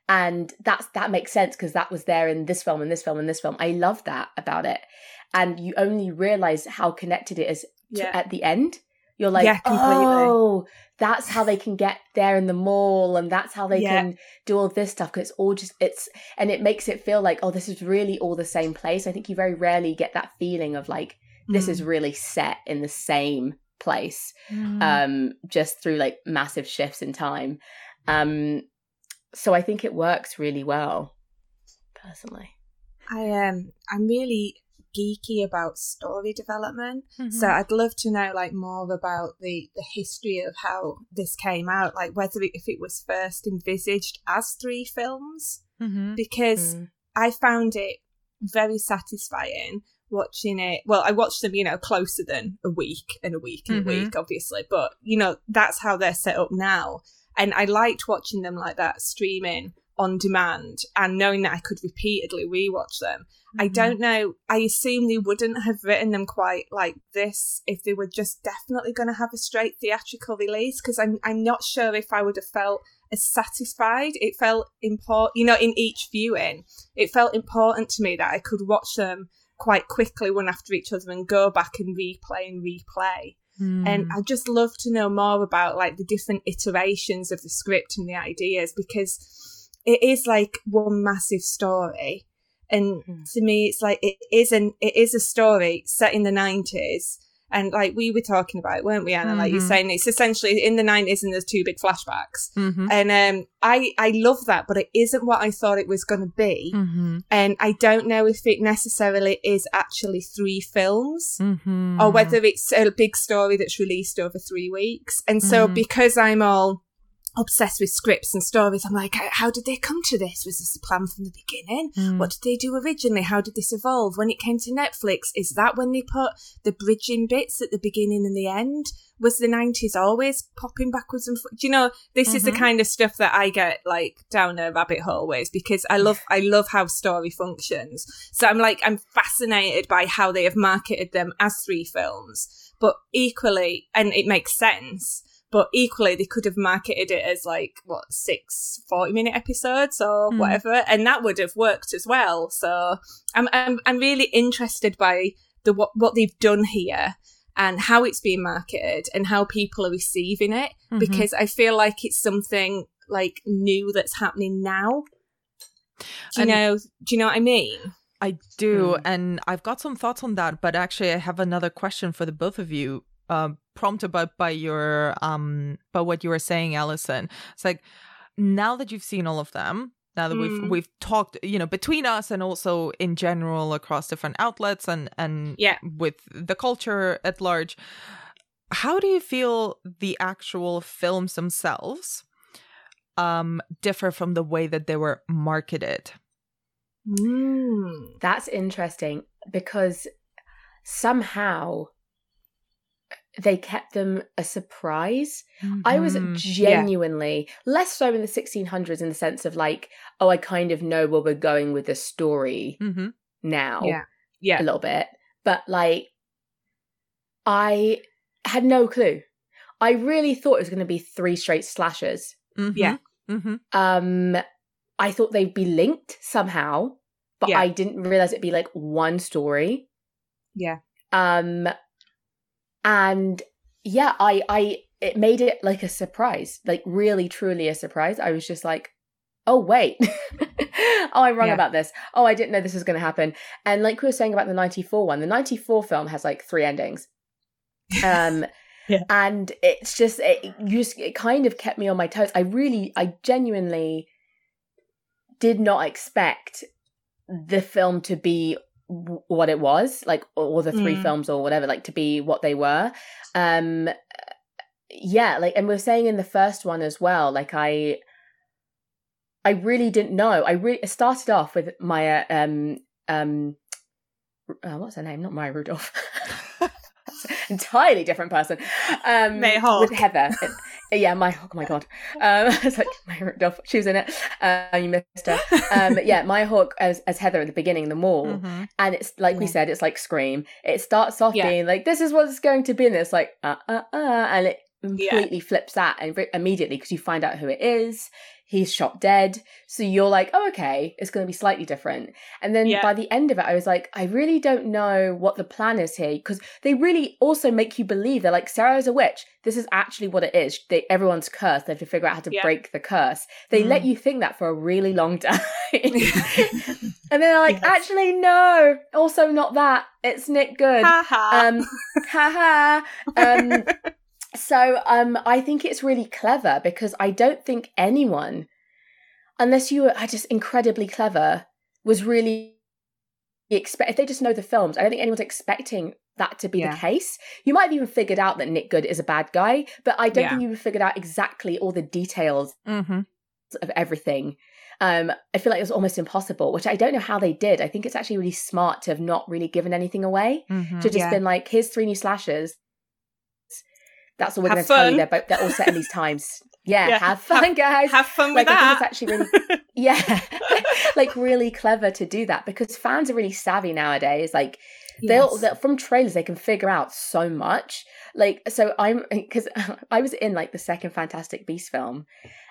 S3: and that's that makes sense because that was there in this film and this film and this film. I love that about it, and you only realize how connected it is yeah. at the end. You're like, yeah, oh, that's how they can get there in the mall, and that's how they yeah. can do all this stuff. Because it's all just it's, and it makes it feel like, oh, this is really all the same place. I think you very rarely get that feeling of like, this is mm. really set in the same place mm. um just through like massive shifts in time um so i think it works really well personally
S4: i um i'm really geeky about story development mm-hmm. so i'd love to know like more about the the history of how this came out like whether it, if it was first envisaged as three films mm-hmm. because mm. i found it very satisfying watching it. Well, I watched them, you know, closer than a week and a week and mm-hmm. a week, obviously. But, you know, that's how they're set up now. And I liked watching them like that, streaming on demand and knowing that I could repeatedly rewatch them. Mm-hmm. I don't know. I assume they wouldn't have written them quite like this if they were just definitely going to have a straight theatrical release because I'm, I'm not sure if I would have felt as satisfied. It felt important, you know, in each viewing, it felt important to me that I could watch them quite quickly one after each other and go back and replay and replay. Mm. And I just love to know more about like the different iterations of the script and the ideas because it is like one massive story. And mm. to me, it's like it is an it is a story set in the nineties and like we were talking about, weren't we, Anna? Mm-hmm. Like you're mm-hmm. saying, it's essentially in the nineties, and there's two big flashbacks. Mm-hmm. And um, I I love that, but it isn't what I thought it was going to be. Mm-hmm. And I don't know if it necessarily is actually three films, mm-hmm. or whether it's a big story that's released over three weeks. And so mm-hmm. because I'm all obsessed with scripts and stories. I'm like, how did they come to this? Was this a plan from the beginning? Mm. What did they do originally? How did this evolve? When it came to Netflix, is that when they put the bridging bits at the beginning and the end? Was the 90s always popping backwards and forwards? Do you know, this mm-hmm. is the mm-hmm. kind of stuff that I get like down a rabbit hole with because I love, I love how story functions. So I'm like, I'm fascinated by how they have marketed them as three films, but equally, and it makes sense but equally they could have marketed it as like what six 40 minute episodes or mm. whatever and that would have worked as well so i'm i'm, I'm really interested by the what, what they've done here and how it's being marketed and how people are receiving it mm-hmm. because i feel like it's something like new that's happening now do you and know do you know what i mean
S2: I do, mm. and I've got some thoughts on that. But actually, I have another question for the both of you, uh, prompted by by your um by what you were saying, Alison. It's like now that you've seen all of them, now that mm. we've we've talked, you know, between us and also in general across different outlets and and
S4: yeah,
S2: with the culture at large. How do you feel the actual films themselves um differ from the way that they were marketed?
S3: Mm. That's interesting because somehow they kept them a surprise. Mm-hmm. I was mm-hmm. genuinely yeah. less so in the 1600s in the sense of like, oh, I kind of know where we're going with the story mm-hmm. now.
S4: Yeah. Yeah.
S3: A little bit. But like, I had no clue. I really thought it was going to be three straight slashers.
S4: Mm-hmm. Yeah.
S3: Mm-hmm. Um, I thought they'd be linked somehow, but yeah. I didn't realize it'd be like one story.
S4: Yeah.
S3: Um and yeah, I I it made it like a surprise, like really truly a surprise. I was just like, "Oh, wait. oh, I'm wrong yeah. about this. Oh, I didn't know this was going to happen." And like we were saying about the 94 one, the 94 film has like three endings. Um Yeah. And it's just it just it kind of kept me on my toes. I really I genuinely did not expect the film to be what it was like or the three mm. films or whatever like to be what they were. Um yeah like and we are saying in the first one as well like i i really didn't know. I really started off with Maya um um uh, what's her name? Not Maya Rudolph. Entirely different person. Um
S4: May
S3: with Heather yeah, my oh my god, um, it's like my Rudolph. She was in it. Uh, you missed her. Um, yeah, Maya Hawke as as Heather at the beginning, the mall, mm-hmm. and it's like yeah. we said, it's like Scream. It starts off yeah. being like, "This is what it's going to be," and it's like, uh, uh, uh, and it completely yeah. flips that and immediately because you find out who it is he's shot dead. So you're like, oh, okay, it's going to be slightly different. And then yeah. by the end of it, I was like, I really don't know what the plan is here because they really also make you believe they're like, Sarah's a witch. This is actually what it is. They, everyone's cursed. They have to figure out how to yeah. break the curse. They mm. let you think that for a really long time. and then they're like, yes. actually, no, also not that. It's Nick Goode.
S4: Ha ha.
S3: Um, ha ha. Um, so um, I think it's really clever because I don't think anyone, unless you are just incredibly clever, was really expect if they just know the films. I don't think anyone's expecting that to be yeah. the case. You might have even figured out that Nick Goode is a bad guy, but I don't yeah. think you figured out exactly all the details
S2: mm-hmm.
S3: of everything. Um, I feel like it was almost impossible, which I don't know how they did. I think it's actually really smart to have not really given anything away, mm-hmm, to just yeah. been like, here's three new slashers. That's all we're going to tell you. They're, both, they're all set in these times. Yeah, yeah. have fun,
S4: have,
S3: guys.
S4: Have fun like, with I
S3: that. Think it's actually really, yeah, like really clever to do that because fans are really savvy nowadays. Like they'll, yes. they'll from trailers they can figure out so much. Like so, I'm because I was in like the second Fantastic Beast film,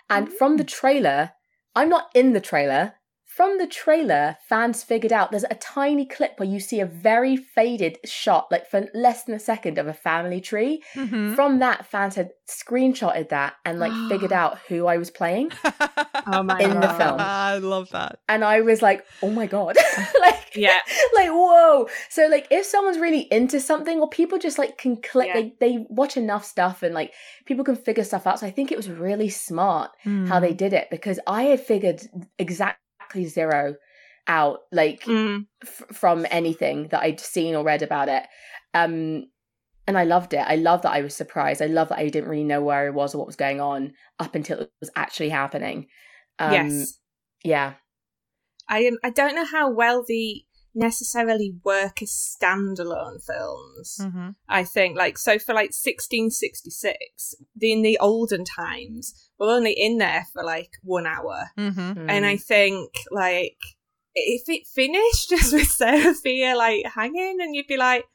S3: and mm-hmm. from the trailer, I'm not in the trailer from the trailer, fans figured out there's a tiny clip where you see a very faded shot, like for less than a second, of a family tree. Mm-hmm. From that, fans had screenshotted that and like figured out who I was playing
S4: oh my
S3: in
S4: God.
S3: the film.
S2: I love that.
S3: And I was like, oh my God. like,
S4: yeah.
S3: Like, whoa. So, like, if someone's really into something, or people just like can click, yeah. they, they watch enough stuff and like people can figure stuff out. So, I think it was really smart mm. how they hmm. did it because I had figured exactly exactly zero out like mm. f- from anything that I'd seen or read about it. Um and I loved it. I love that I was surprised. I love that I didn't really know where I was or what was going on up until it was actually happening.
S4: Um, yes.
S3: Yeah.
S4: I um, I don't know how well the necessarily work as standalone films. Mm-hmm. I think like so for like 1666 in the olden times we're only in there for like one hour,
S2: mm-hmm.
S4: and I think like if it finished just with Sarah Fier like hanging, and you'd be like,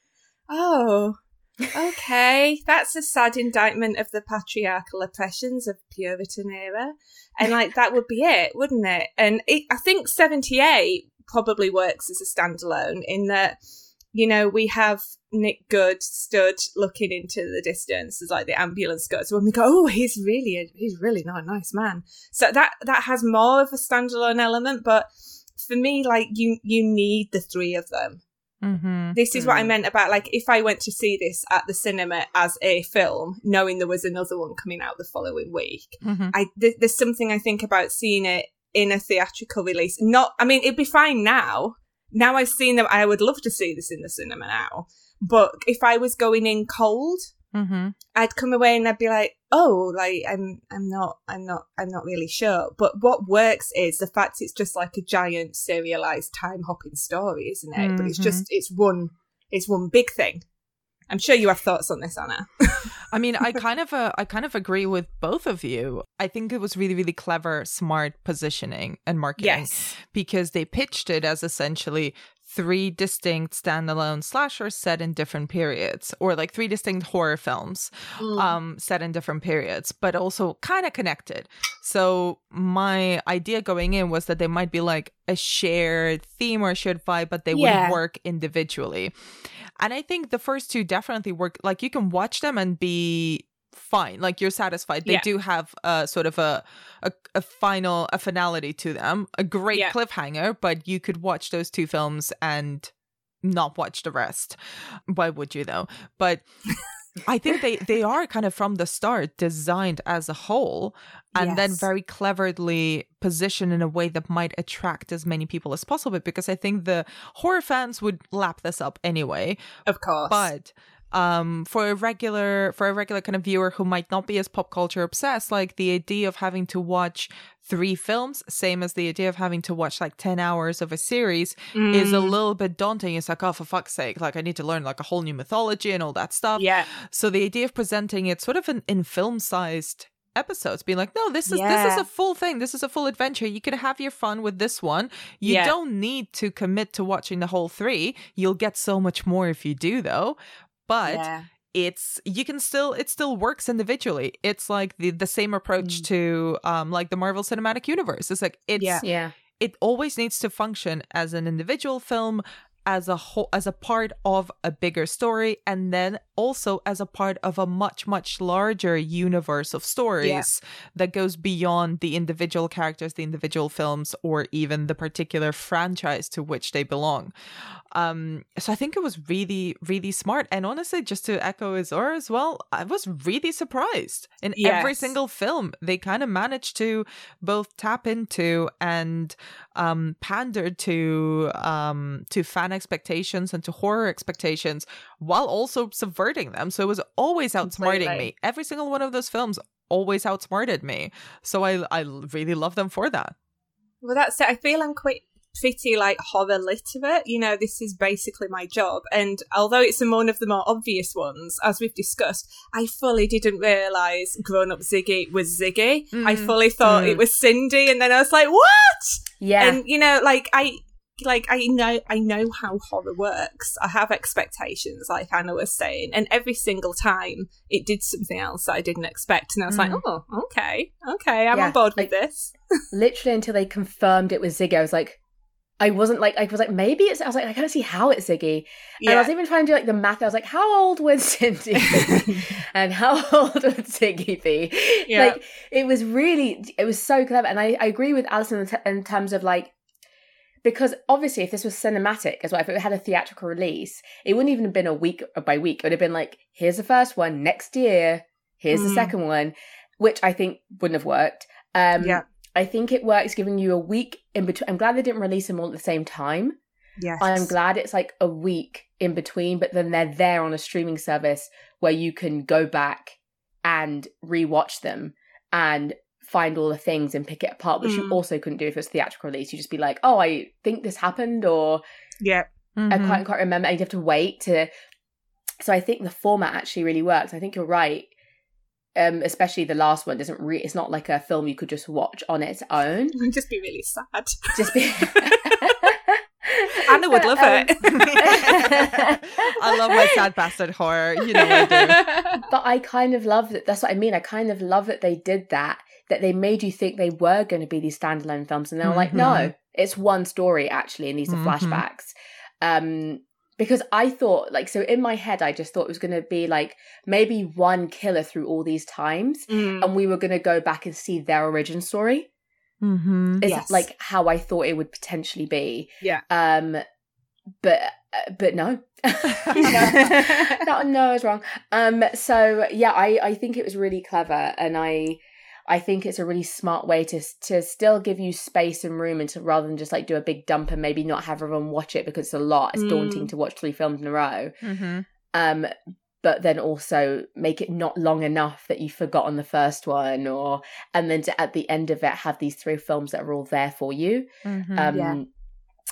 S4: oh. okay, that's a sad indictment of the patriarchal oppressions of Puritan era. And like that would be it, wouldn't it? And it, I think 78 probably works as a standalone in that, you know, we have Nick Goode stood looking into the distance as like the ambulance goes when we go, oh, he's really, a, he's really not a nice man. So that, that has more of a standalone element, but for me, like you, you need the three of them
S2: Mm-hmm.
S4: This is mm what I mm. meant about like if I went to see this at the cinema as a film, knowing there was another one coming out the following week.
S2: Mm-hmm.
S4: I th- there's something I think about seeing it in a theatrical release. Not, I mean, it'd be fine now. Now I've seen them, I would love to see this in the cinema now. But if I was going in cold,
S2: mm-hmm.
S4: I'd come away and I'd be like, oh, like I'm, I'm not, I'm not, I'm not really sure. But what works is the fact it's just like a giant serialized time hopping story, isn't it? Mm-hmm. But it's just, mm-hmm. it's one, it's one big thing. I'm sure you have thoughts on this, Anna.
S2: I mean, I kind of, uh, I kind of agree with both of you. I think it was really, really clever, smart positioning and marketing.
S4: Yes,
S2: because they pitched it as essentially three distinct standalone slashers set in different periods or like three distinct horror films mm. um set in different periods but also kind of connected so my idea going in was that they might be like a shared theme or a shared vibe but they yeah. would work individually and i think the first two definitely work like you can watch them and be fine like you're satisfied they yeah. do have a sort of a, a, a final a finality to them a great yeah. cliffhanger but you could watch those two films and not watch the rest why would you though but I think they they are kind of from the start designed as a whole and yes. then very cleverly positioned in a way that might attract as many people as possible because I think the horror fans would lap this up anyway.
S4: Of course.
S2: But um, for a regular for a regular kind of viewer who might not be as pop culture obsessed, like the idea of having to watch three films, same as the idea of having to watch like 10 hours of a series, mm. is a mm. little bit daunting. It's like, oh, for fuck's sake, like I need to learn like a whole new mythology and all that stuff.
S4: Yeah.
S2: So the idea of presenting it sort of in, in film sized episodes being like no this is yeah. this is a full thing this is a full adventure you can have your fun with this one you yeah. don't need to commit to watching the whole three you'll get so much more if you do though but yeah. it's you can still it still works individually it's like the the same approach mm. to um like the marvel cinematic universe it's like it's
S3: yeah. yeah
S2: it always needs to function as an individual film as a whole as a part of a bigger story and then also as a part of a much much larger universe of stories yeah. that goes beyond the individual characters the individual films or even the particular franchise to which they belong um so i think it was really really smart and honestly just to echo Isaura as well i was really surprised in yes. every single film they kind of managed to both tap into and um pander to um to fan expectations and to horror expectations while also subverting them. So it was always outsmarting Completely. me. Every single one of those films always outsmarted me. So I I really love them for that.
S4: Well, that's it. I feel I'm quite pretty like horror literate. You know, this is basically my job. And although it's one of the more obvious ones, as we've discussed, I fully didn't realise grown up Ziggy was Ziggy. Mm. I fully thought mm. it was Cindy, and then I was like, what?
S3: Yeah.
S4: And you know, like I like I know I know how horror works. I have expectations, like Anna was saying, and every single time it did something else that I didn't expect, and I was mm. like, oh, okay, okay, I'm yeah, on board like, with this.
S3: literally until they confirmed it was Ziggy, I was like, I wasn't like I was like maybe it's I was like I can't see how it's Ziggy, yeah. and I was even trying to do like the math. I was like, how old would Cindy be, and how old would Ziggy be? Yeah. Like it was really it was so clever, and I, I agree with Alison in, t- in terms of like because obviously if this was cinematic as well if it had a theatrical release it wouldn't even have been a week by week it would have been like here's the first one next year here's mm. the second one which i think wouldn't have worked um
S4: yeah
S3: i think it works giving you a week in between i'm glad they didn't release them all at the same time
S4: yes
S3: i'm glad it's like a week in between but then they're there on a streaming service where you can go back and rewatch them and find all the things and pick it apart, which mm. you also couldn't do if it was a theatrical release. You just be like, oh, I think this happened, or
S4: yeah,
S3: mm-hmm. I quite quite remember. And you have to wait to. So I think the format actually really works. I think you're right. Um, especially the last one doesn't really. It's not like a film you could just watch on its own.
S4: just be really sad.
S3: Just be.
S4: Anna would love um, it.
S2: I love my sad bastard horror. You know I do.
S3: But I kind of love that. That's what I mean. I kind of love that they did that. That they made you think they were going to be these standalone films, and they were mm-hmm. like, no, it's one story actually, and these are mm-hmm. flashbacks. Um, because I thought like so in my head I just thought it was going to be like maybe one killer through all these times mm. and we were going to go back and see their origin story
S2: Mm-hmm.
S3: Is yes. like how I thought it would potentially be.
S4: Yeah.
S3: Um, but uh, but no. no, no, I was wrong. Um, so yeah, I I think it was really clever, and I I think it's a really smart way to to still give you space and room, and to rather than just like do a big dump and maybe not have everyone watch it because it's a lot. It's mm. daunting to watch three films in a row.
S2: Mm-hmm.
S3: Um, but then also make it not long enough that you've forgotten the first one or and then to at the end of it have these three films that are all there for you
S2: mm-hmm,
S3: um
S2: yeah.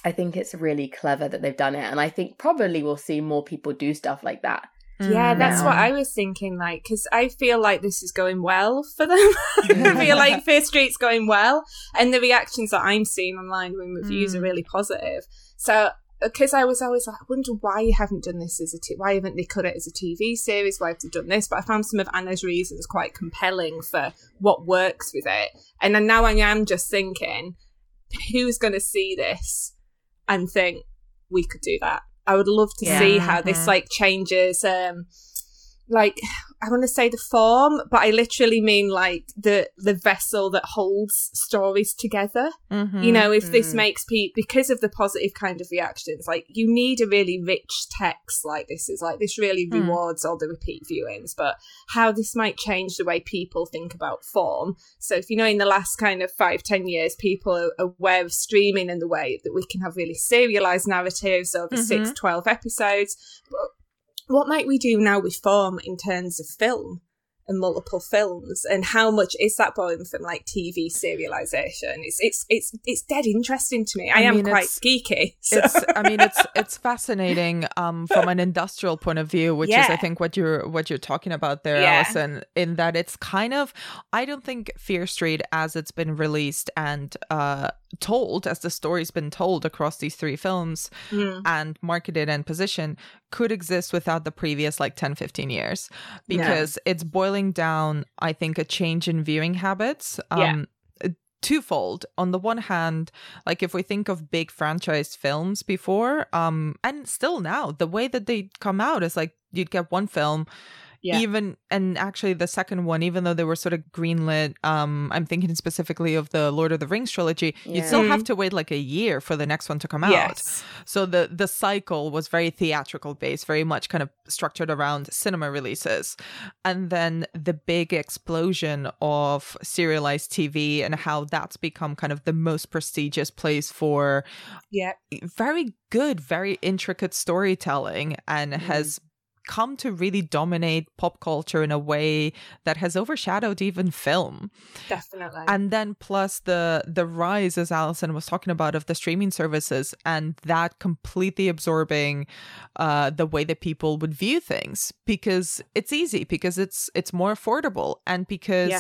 S3: i think it's really clever that they've done it and i think probably we'll see more people do stuff like that
S4: yeah, that's what I was thinking. Like, because I feel like this is going well for them. I feel like Fear Street's going well, and the reactions that I'm seeing online when reviews mm. are really positive. So because I was always like, I wonder why you haven't done this as a t- why haven't they cut it as a TV series? Why have they done this? But I found some of Anna's reasons quite compelling for what works with it. And then now I am just thinking, who's going to see this and think we could do that? I would love to yeah. see how this mm-hmm. like changes. Um, like I want to say the form, but I literally mean like the the vessel that holds stories together.
S2: Mm-hmm.
S4: You know, if mm. this makes people because of the positive kind of reactions, like you need a really rich text like this is like this really mm. rewards all the repeat viewings, but how this might change the way people think about form. So if you know in the last kind of five, ten years, people are aware of streaming and the way that we can have really serialized narratives over mm-hmm. six, 12 episodes. But what might we do now with form in terms of film and multiple films and how much is that borrowing from like TV serialization it's it's it's it's dead interesting to me I, I am quite geeky
S2: so. it's I mean it's it's fascinating um from an industrial point of view which yeah. is I think what you're what you're talking about there yeah. Alison in that it's kind of I don't think Fear Street as it's been released and uh told as the story's been told across these three films
S4: mm.
S2: and marketed and positioned could exist without the previous like 10 15 years because yeah. it's boiling down i think a change in viewing habits um yeah twofold on the one hand like if we think of big franchise films before um and still now the way that they come out is like you'd get one film yeah. Even and actually the second one, even though they were sort of greenlit, um, I'm thinking specifically of the Lord of the Rings trilogy, yeah. you'd still mm-hmm. have to wait like a year for the next one to come out.
S4: Yes.
S2: So the the cycle was very theatrical based, very much kind of structured around cinema releases. And then the big explosion of serialized TV and how that's become kind of the most prestigious place for
S4: yeah.
S2: very good, very intricate storytelling and mm. has come to really dominate pop culture in a way that has overshadowed even film
S4: definitely
S2: and then plus the the rise as Alison was talking about of the streaming services and that completely absorbing uh the way that people would view things because it's easy because it's it's more affordable and because yeah.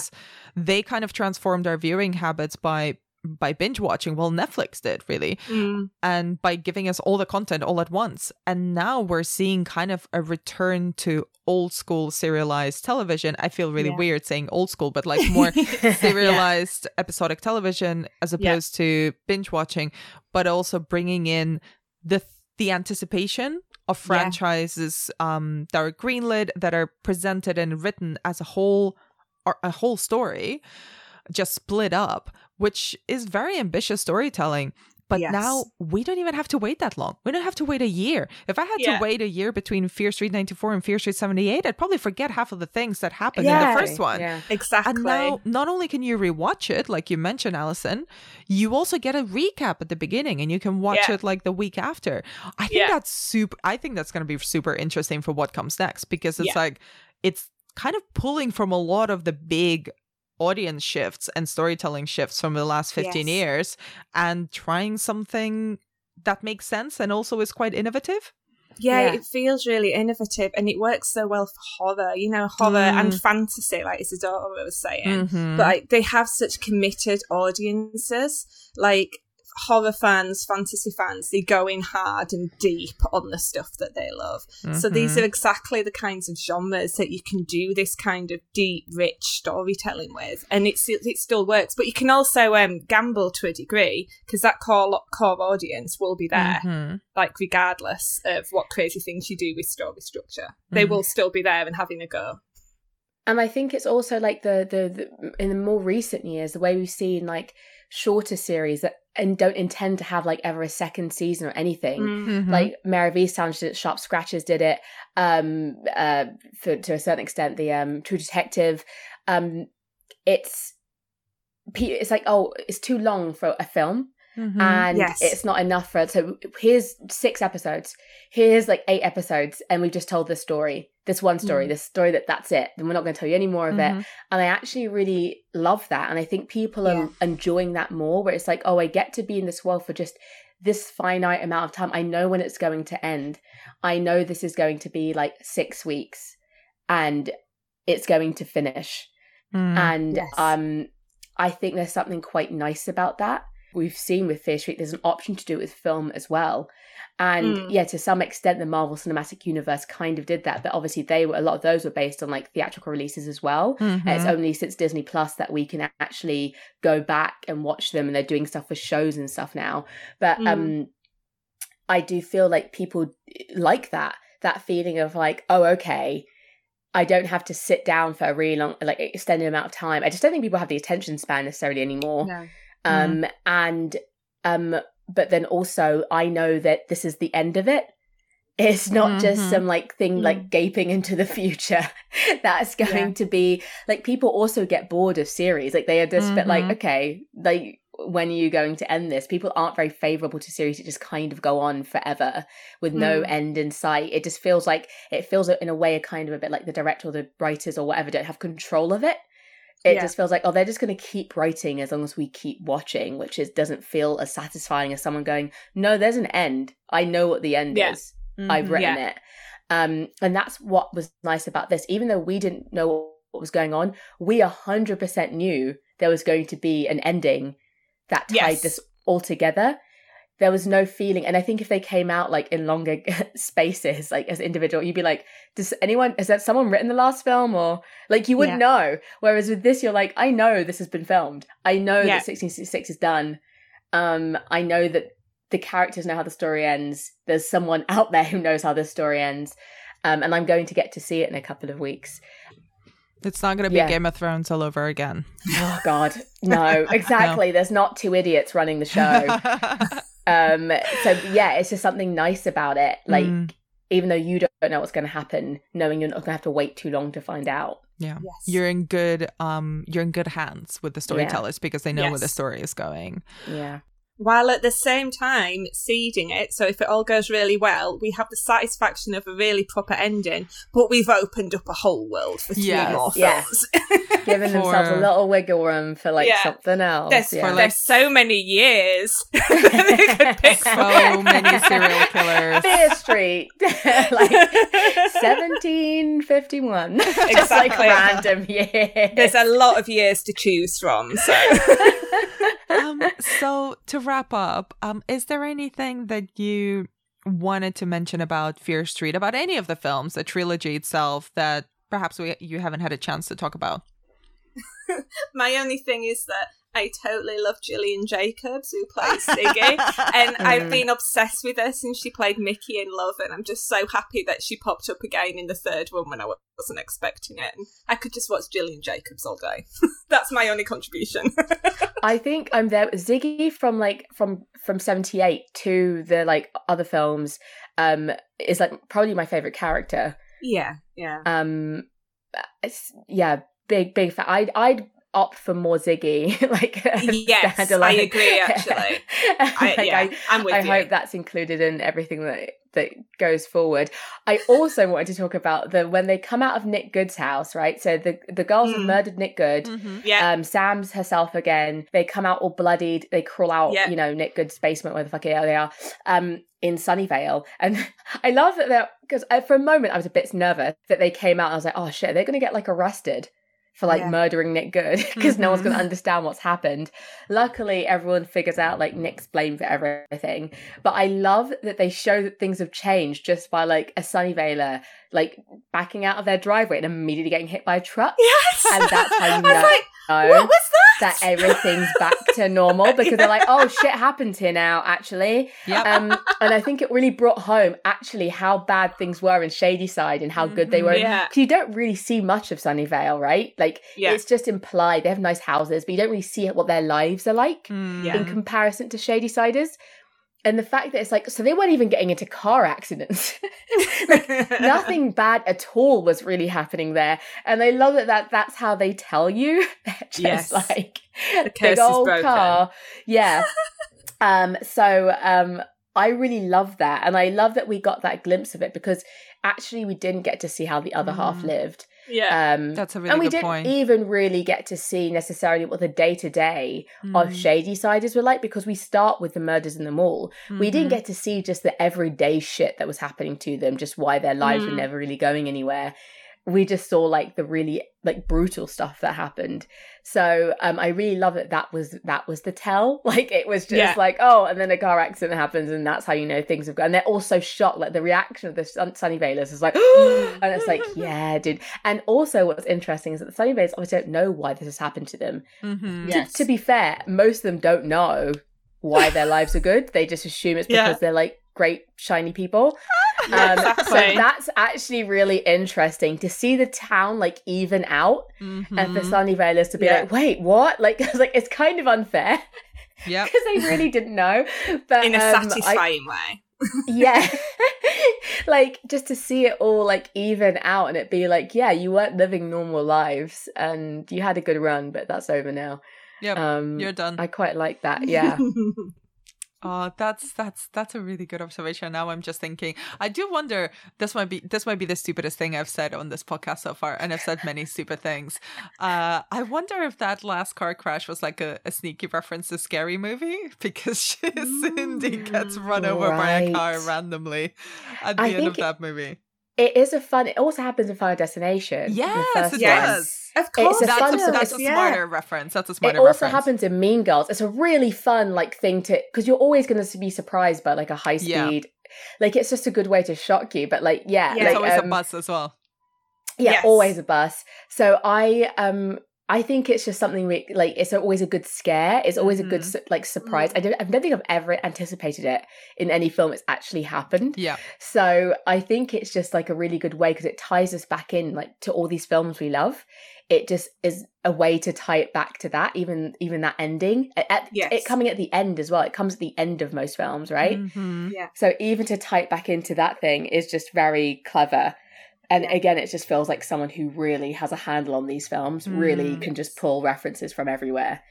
S2: they kind of transformed our viewing habits by by binge watching well netflix did really
S4: mm.
S2: and by giving us all the content all at once and now we're seeing kind of a return to old school serialized television i feel really yeah. weird saying old school but like more serialized yeah. episodic television as opposed yeah. to binge watching but also bringing in the the anticipation of franchises um that are greenlit that are presented and written as a whole a whole story just split up which is very ambitious storytelling. But yes. now we don't even have to wait that long. We don't have to wait a year. If I had yeah. to wait a year between Fear Street 94 and Fear Street 78, I'd probably forget half of the things that happened yeah. in the first one.
S4: Yeah. Exactly.
S2: And now, not only can you rewatch it, like you mentioned, Alison, you also get a recap at the beginning and you can watch it like the week after. I think that's super, I think that's going to be super interesting for what comes next because it's like, it's kind of pulling from a lot of the big audience shifts and storytelling shifts from the last 15 yes. years and trying something that makes sense and also is quite innovative.
S4: Yeah, yeah, it feels really innovative and it works so well for horror, you know, horror mm. and fantasy, like Isaura was saying.
S2: Mm-hmm.
S4: But like, they have such committed audiences. Like, horror fans, fantasy fans, they go in hard and deep on the stuff that they love. Mm-hmm. So these mm-hmm. are exactly the kinds of genres that you can do this kind of deep, rich storytelling with, and it's it still works. But you can also um, gamble to a degree because that core core audience will be there, mm-hmm. like regardless of what crazy things you do with story structure, they mm-hmm. will still be there and having a go.
S3: And I think it's also like the, the, the in the more recent years, the way we've seen like shorter series that and don't intend to have like ever a second season or anything. Mm-hmm. Like Mare of Easttown did it, Sharp Scratches did it, um, uh, for, to a certain extent. The um, True Detective, um, it's it's like oh, it's too long for a film. Mm-hmm. And yes. it's not enough for it. So here's six episodes. Here's like eight episodes, and we've just told this story, this one story, mm-hmm. this story that that's it. Then we're not going to tell you any more of mm-hmm. it. And I actually really love that, and I think people are enjoying that more. Where it's like, oh, I get to be in this world for just this finite amount of time. I know when it's going to end. I know this is going to be like six weeks, and it's going to finish. Mm, and yes. um, I think there's something quite nice about that we've seen with Fear Street, there's an option to do it with film as well. And mm. yeah, to some extent, the Marvel Cinematic Universe kind of did that, but obviously, they were a lot of those were based on like theatrical releases as well. Mm-hmm. it's only since Disney Plus that we can actually go back and watch them, and they're doing stuff for shows and stuff now. But mm. um, I do feel like people like that that feeling of like, oh, okay, I don't have to sit down for a really long, like extended amount of time. I just don't think people have the attention span necessarily anymore. No. Um, mm. and um, but then also I know that this is the end of it. It's not mm-hmm. just some like thing mm. like gaping into the future. That's going yeah. to be like people also get bored of series. Like they are just mm-hmm. bit like, okay, like when are you going to end this? People aren't very favorable to series that just kind of go on forever with no mm. end in sight. It just feels like it feels in a way a kind of a bit like the director or the writers or whatever don't have control of it it yeah. just feels like oh they're just going to keep writing as long as we keep watching which is doesn't feel as satisfying as someone going no there's an end i know what the end yeah. is mm-hmm. i've written yeah. it um and that's what was nice about this even though we didn't know what was going on we 100% knew there was going to be an ending that tied yes. this all together there was no feeling and i think if they came out like in longer spaces like as individual you'd be like does anyone is that someone written the last film or like you wouldn't yeah. know whereas with this you're like i know this has been filmed i know yeah. that 1666 is done um i know that the characters know how the story ends there's someone out there who knows how the story ends um and i'm going to get to see it in a couple of weeks
S2: it's not going to be yeah. Game of Thrones all over again.
S3: Oh God, no! Exactly. no. There's not two idiots running the show. Um, so yeah, it's just something nice about it. Like mm. even though you don't know what's going to happen, knowing you're not going to have to wait too long to find out.
S2: Yeah, yes. you're in good um, you're in good hands with the storytellers yeah. because they know yes. where the story is going.
S3: Yeah
S4: while at the same time seeding it. So if it all goes really well, we have the satisfaction of a really proper ending, but we've opened up a whole world for three yes, more films.
S3: Yes. Giving for... themselves a little wiggle room for like yeah. something else.
S4: There's, yeah. there's so many years. so
S2: many serial killers.
S3: Fear Street. like 1751. Exactly. Just like random years.
S4: There's a lot of years to choose from. So
S2: um, so to wrap up, um, is there anything that you wanted to mention about Fear Street, about any of the films, the trilogy itself, that perhaps we, you haven't had a chance to talk about?
S4: My only thing is that I totally love Gillian Jacobs, who plays Ziggy, and I've been obsessed with her since she played Mickey in Love, and I'm just so happy that she popped up again in the third one when I wasn't expecting it. And I could just watch Gillian Jacobs all day. That's my only contribution.
S3: I think I'm there. Ziggy from like from from '78 to the like other films um is like probably my favorite character.
S4: Yeah, yeah.
S3: Um, yeah, big big fan. I'd I'd opt for more Ziggy. like
S4: yes, I agree. Actually, I, like, yeah, I, am with
S3: I
S4: you.
S3: hope that's included in everything that that goes forward. I also wanted to talk about the when they come out of Nick Goode's house, right? So the the girls mm. have murdered Nick Goode. Mm-hmm.
S4: Yeah.
S3: Um, Sam's herself again. They come out all bloodied. They crawl out, yeah. you know, Nick Goode's basement where the fuck they are. Um, in Sunnyvale. And I love that they're because uh, for a moment I was a bit nervous that they came out. I was like, oh shit, they're going to get like arrested for like yeah. murdering Nick Goode because mm-hmm. no one's going to mm-hmm. understand what's happened. Luckily, everyone figures out like Nick's blame for everything. But I love that they show that things have changed just by like a Sunnyvale like backing out of their driveway and immediately getting hit by a truck.
S4: Yes,
S3: and that's how you know. Like,
S4: what was
S3: that? That everything's back to normal because yeah. they're like, oh shit happened here now, actually.
S2: Yeah.
S3: Um, and I think it really brought home actually how bad things were in Shadyside and how good they mm-hmm. were.
S4: Yeah.
S3: Because you don't really see much of Sunnyvale, right? Like yeah. it's just implied. They have nice houses, but you don't really see what their lives are like mm. in comparison to Shady Shadysiders and the fact that it's like so they weren't even getting into car accidents. Like nothing bad at all was really happening there. And i love that, that that's how they tell you. Just yes. like the big old car. Yeah. Um so um i really love that. And i love that we got that glimpse of it because actually we didn't get to see how the other mm. half lived
S4: yeah,
S3: um,
S2: that's a really
S3: and we
S2: didn't
S3: point. even really get to see necessarily what the day to day of Shadysiders were like because we start with the murders in the mall. Mm-hmm. We didn't mm-hmm. get to see just the everyday shit that was happening to them, just why their lives mm. were never really going anywhere we just saw like the really like brutal stuff that happened so um i really love that that was that was the tell like it was just yeah. like oh and then a car accident happens and that's how you know things have gone and they're also shocked like the reaction of the Sun- Sunnyvalers is like and it's like yeah dude and also what's interesting is that the Sunny Sunnyvalers obviously don't know why this has happened to them
S2: mm-hmm.
S3: yes. to, to, be fair most of them don't know why their lives are good they just assume it's because yeah. they're like great shiny people um, but that's actually really interesting to see the town like even out mm-hmm. and for Sunnyvalers to be yeah. like, wait, what? Like, I was like, it's kind of unfair.
S2: Yeah.
S3: Because they really didn't know. But
S4: in a um, satisfying I, way.
S3: yeah. like just to see it all like even out and it be like, yeah, you weren't living normal lives and you had a good run, but that's over now.
S2: Yeah. Um, you're done.
S3: I quite like that. Yeah.
S2: Oh, that's that's that's a really good observation. Now I'm just thinking. I do wonder. This might be this might be the stupidest thing I've said on this podcast so far, and I've said many stupid things. Uh, I wonder if that last car crash was like a, a sneaky reference to Scary Movie because she, Cindy gets run over right. by a car randomly at the I end of that movie.
S3: It is a fun. It also happens in Final Destination.
S2: Yes, it does.
S4: Of course,
S2: that's,
S4: fun,
S2: a, that's a smarter yeah. reference. That's a smarter. Reference.
S3: It also
S2: reference.
S3: happens in Mean Girls. It's a really fun like thing to because you're always going to be surprised by like a high speed. Yeah. Like it's just a good way to shock you. But like yeah,
S2: yeah
S3: like,
S2: it's always um, a bus as well.
S3: Yeah, yes. always a bus. So I um I think it's just something we like. It's always a good scare. It's always mm-hmm. a good mm-hmm. like surprise. Mm-hmm. I don't. I don't think I've ever anticipated it in any film. It's actually happened.
S2: Yeah.
S3: So I think it's just like a really good way because it ties us back in like to all these films we love. It just is a way to tie it back to that. Even even that ending. At, yes. It coming at the end as well. It comes at the end of most films, right?
S2: Mm-hmm.
S4: Yeah.
S3: So even to tie it back into that thing is just very clever and again it just feels like someone who really has a handle on these films mm. really can just pull references from everywhere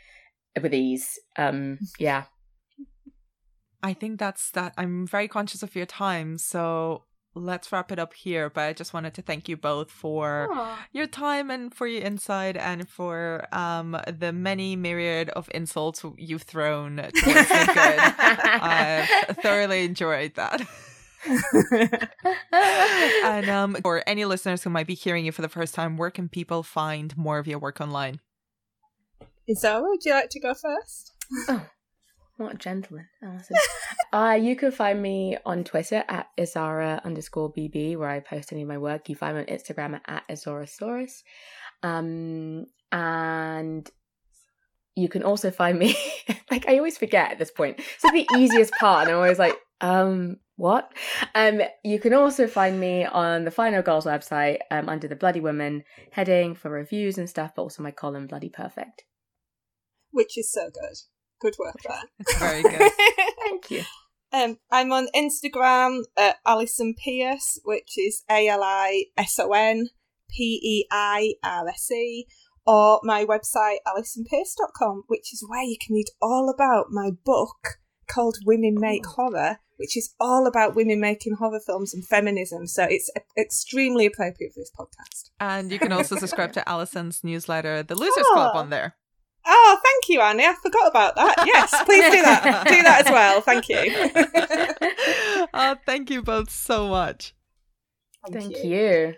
S3: with ease. Um yeah.
S2: I think that's that. I'm very conscious of your time so let's wrap it up here but i just wanted to thank you both for Aww. your time and for your insight and for um the many myriad of insults you've thrown towards i've thoroughly enjoyed that and um, for any listeners who might be hearing you for the first time, where can people find more of your work online?
S4: Isaura, would you like to go first?
S3: Oh, what a gentleman. Awesome. uh, you can find me on Twitter at Isaura underscore BB, where I post any of my work. You find me on Instagram at Azorosaurus. Um, and you can also find me, like, I always forget at this point. It's like the easiest part, and I'm always like, um, what? Um, you can also find me on the Final Girls website um, under the Bloody Woman heading for reviews and stuff, but also my column Bloody Perfect.
S4: Which is so good. Good work
S2: there. It's very good.
S3: Thank you.
S4: Um, I'm on Instagram at Alison Peirse, which is A L I S O N P E I R S E, or my website, alisonpeirse.com, which is where you can read all about my book called Women Make Horror, which is all about women making horror films and feminism. So it's extremely appropriate for this podcast.
S2: And you can also subscribe to Alison's newsletter, The Losers oh. Club, on there.
S4: Oh, thank you, Annie. I forgot about that. Yes, please do that. do that as well. Thank you.
S2: oh, thank you both so much.
S3: Thank, thank you. you.